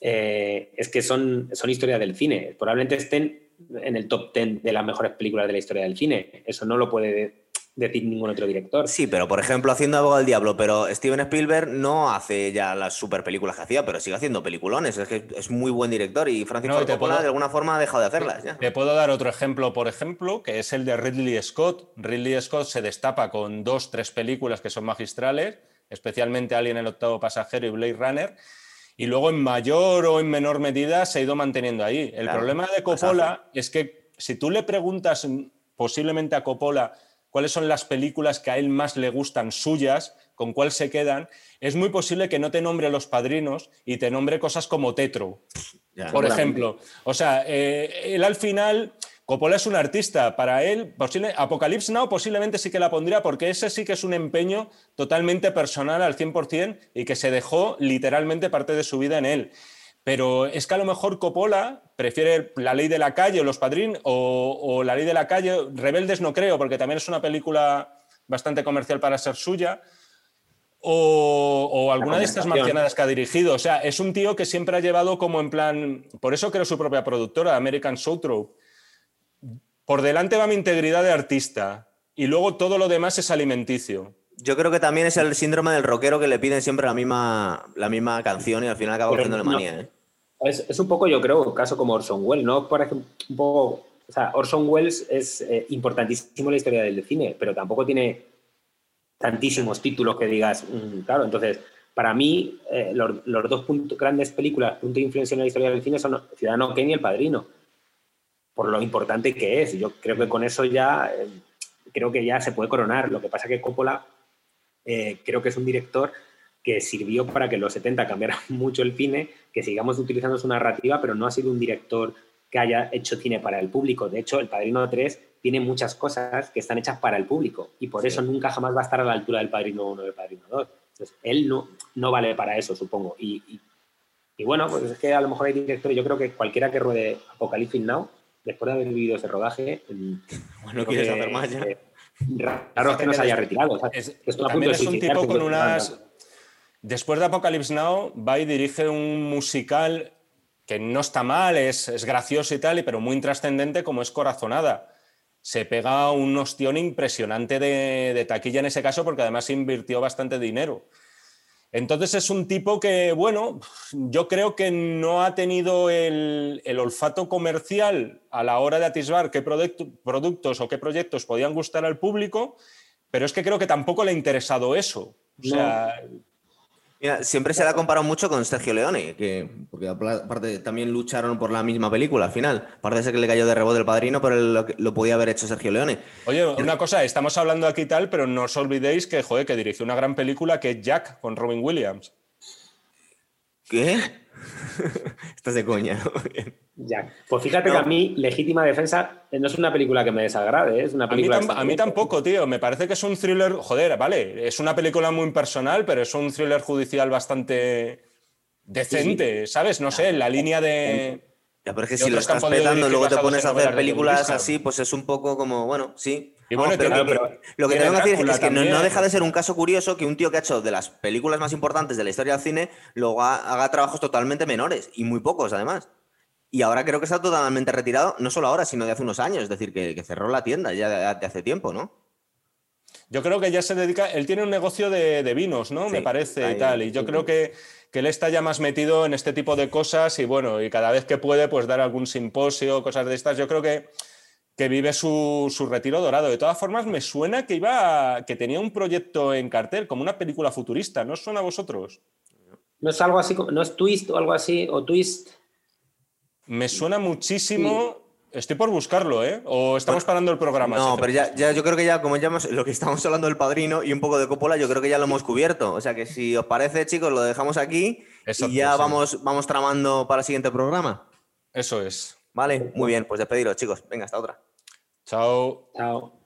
Eh, es que son, son historias del cine. Probablemente estén en el top 10 de las mejores películas de la historia del cine. Eso no lo puede decir ningún otro director. Sí, pero por ejemplo, haciendo Abogado del Diablo, pero Steven Spielberg no hace ya las super películas que hacía, pero sigue haciendo peliculones. Es que es muy buen director y Francis Ford Coppola de alguna forma ha dejado de hacerlas. Ya. Te puedo dar otro ejemplo, por ejemplo, que es el de Ridley Scott. Ridley Scott se destapa con dos, tres películas que son magistrales, especialmente Alien el octavo pasajero y Blade Runner. Y luego en mayor o en menor medida se ha ido manteniendo ahí. El problema de Coppola es que si tú le preguntas posiblemente a Coppola cuáles son las películas que a él más le gustan suyas, con cuál se quedan, es muy posible que no te nombre Los Padrinos y te nombre cosas como Tetro, por ejemplo. O sea, eh, él al final... Coppola es un artista, para él, posible, Apocalypse Now posiblemente sí que la pondría porque ese sí que es un empeño totalmente personal al 100% y que se dejó literalmente parte de su vida en él. Pero es que a lo mejor Coppola prefiere La ley de la calle o Los Padrín o, La ley de la calle. Rebeldes no creo, porque también es una película bastante comercial para ser suya. O, alguna de estas marcianadas que ha dirigido. O sea, es un tío que siempre ha llevado como en plan. Por eso creo su propia productora, American Soul Por delante va mi integridad de artista y luego todo lo demás es alimenticio. Yo creo que también es el síndrome del rockero que le piden siempre la misma, la misma canción y al final acaba cogiendo la manía. ¿eh? Es, un poco, yo creo, un caso como Orson Welles, ¿no? Por ejemplo, Orson Welles es eh, importantísimo en la historia del cine, pero tampoco tiene tantísimos títulos que digas, mm, claro, entonces, para mí, eh, los, dos grandes películas, punto de influencia en la historia del cine son Ciudadano Kane y El Padrino, por lo importante que es. Yo creo que con eso ya, eh, creo que ya se puede coronar. Lo que pasa que Coppola, creo que es un director que sirvió para que en los 70 cambiara mucho el cine, que sigamos utilizando su narrativa, pero no ha sido un director que haya hecho cine para el público. De hecho, El Padrino 3 tiene muchas cosas que están hechas para el público y por eso nunca jamás va a estar a la altura del Padrino 1 o del Padrino 2. Entonces, él no, no vale para eso, supongo. Y, y, bueno, pues es que a lo mejor hay directores, yo creo que cualquiera que ruede Apocalypse Now, después de haber vivido ese rodaje, bueno, quieres hacer más ya. raro es que no se haya retirado. es, es un tipo con unas Después de Apocalypse Now, va y dirige un musical que no está mal, es, es gracioso y tal, pero muy intrascendente como es Corazonada. Se pega un ostión impresionante de, de taquilla en ese caso porque además invirtió bastante dinero. Entonces es un tipo que, bueno, yo creo que no ha tenido el, olfato comercial a la hora de atisbar qué productos o qué proyectos podían gustar al público, pero es que creo que tampoco le ha interesado eso. O sea, siempre se le ha comparado mucho con Sergio Leone, que porque aparte también lucharon por la misma película al final. Parece que le cayó de rebote el padrino, pero lo, podía haber hecho Sergio Leone. Oye, una cosa, estamos hablando aquí tal, pero no os olvidéis que, joder, que dirigió una gran película que es Jack con Robin Williams. ¿Qué? Estás de coña. Pues fíjate que a mí, Legítima Defensa eh, no es una película que me desagrade, ¿eh? es una película. A mí, tampoco, tío. Me parece que es un thriller. Joder, vale. Es una película muy personal, pero es un thriller judicial bastante decente, ¿sabes? No sé, en la línea de. Ya, pero es que si lo estás petando, luego te pones a hacer películas así, pues es un poco como, bueno, sí. Y bueno, lo que tengo que decir es que no, deja de ser un caso curioso que un tío que ha hecho de las películas más importantes de la historia del cine luego haga trabajos totalmente menores y muy pocos además. Y ahora creo que está totalmente retirado, no solo ahora, sino de hace unos años, es decir, que, cerró la tienda ya de, hace tiempo, ¿no? Yo creo que ya se dedica, él tiene un negocio de, vinos, ¿no? Me parece y tal, y yo creo que, que, él está ya más metido en este tipo de cosas y bueno, y cada vez que puede, pues dar algún simposio, cosas de estas, yo creo que, que vive su, su, retiro dorado. De todas formas, me suena que iba, que tenía un proyecto en cartel, como una película futurista, ¿no os suena a vosotros? ¿No es algo así, no es Twist o algo así, o Twist? Me suena muchísimo. Estoy por buscarlo, ¿eh? O estamos parando el programa. No, pero ya, ya, yo creo que ya, como ya lo que estamos hablando del padrino y un poco de Coppola, yo creo que ya lo hemos cubierto. O sea que si os parece, chicos, lo dejamos aquí y ya vamos, vamos tramando para el siguiente programa. Eso es. Vale, muy bien, pues despediros, chicos. Venga, hasta otra. Chao. Chao.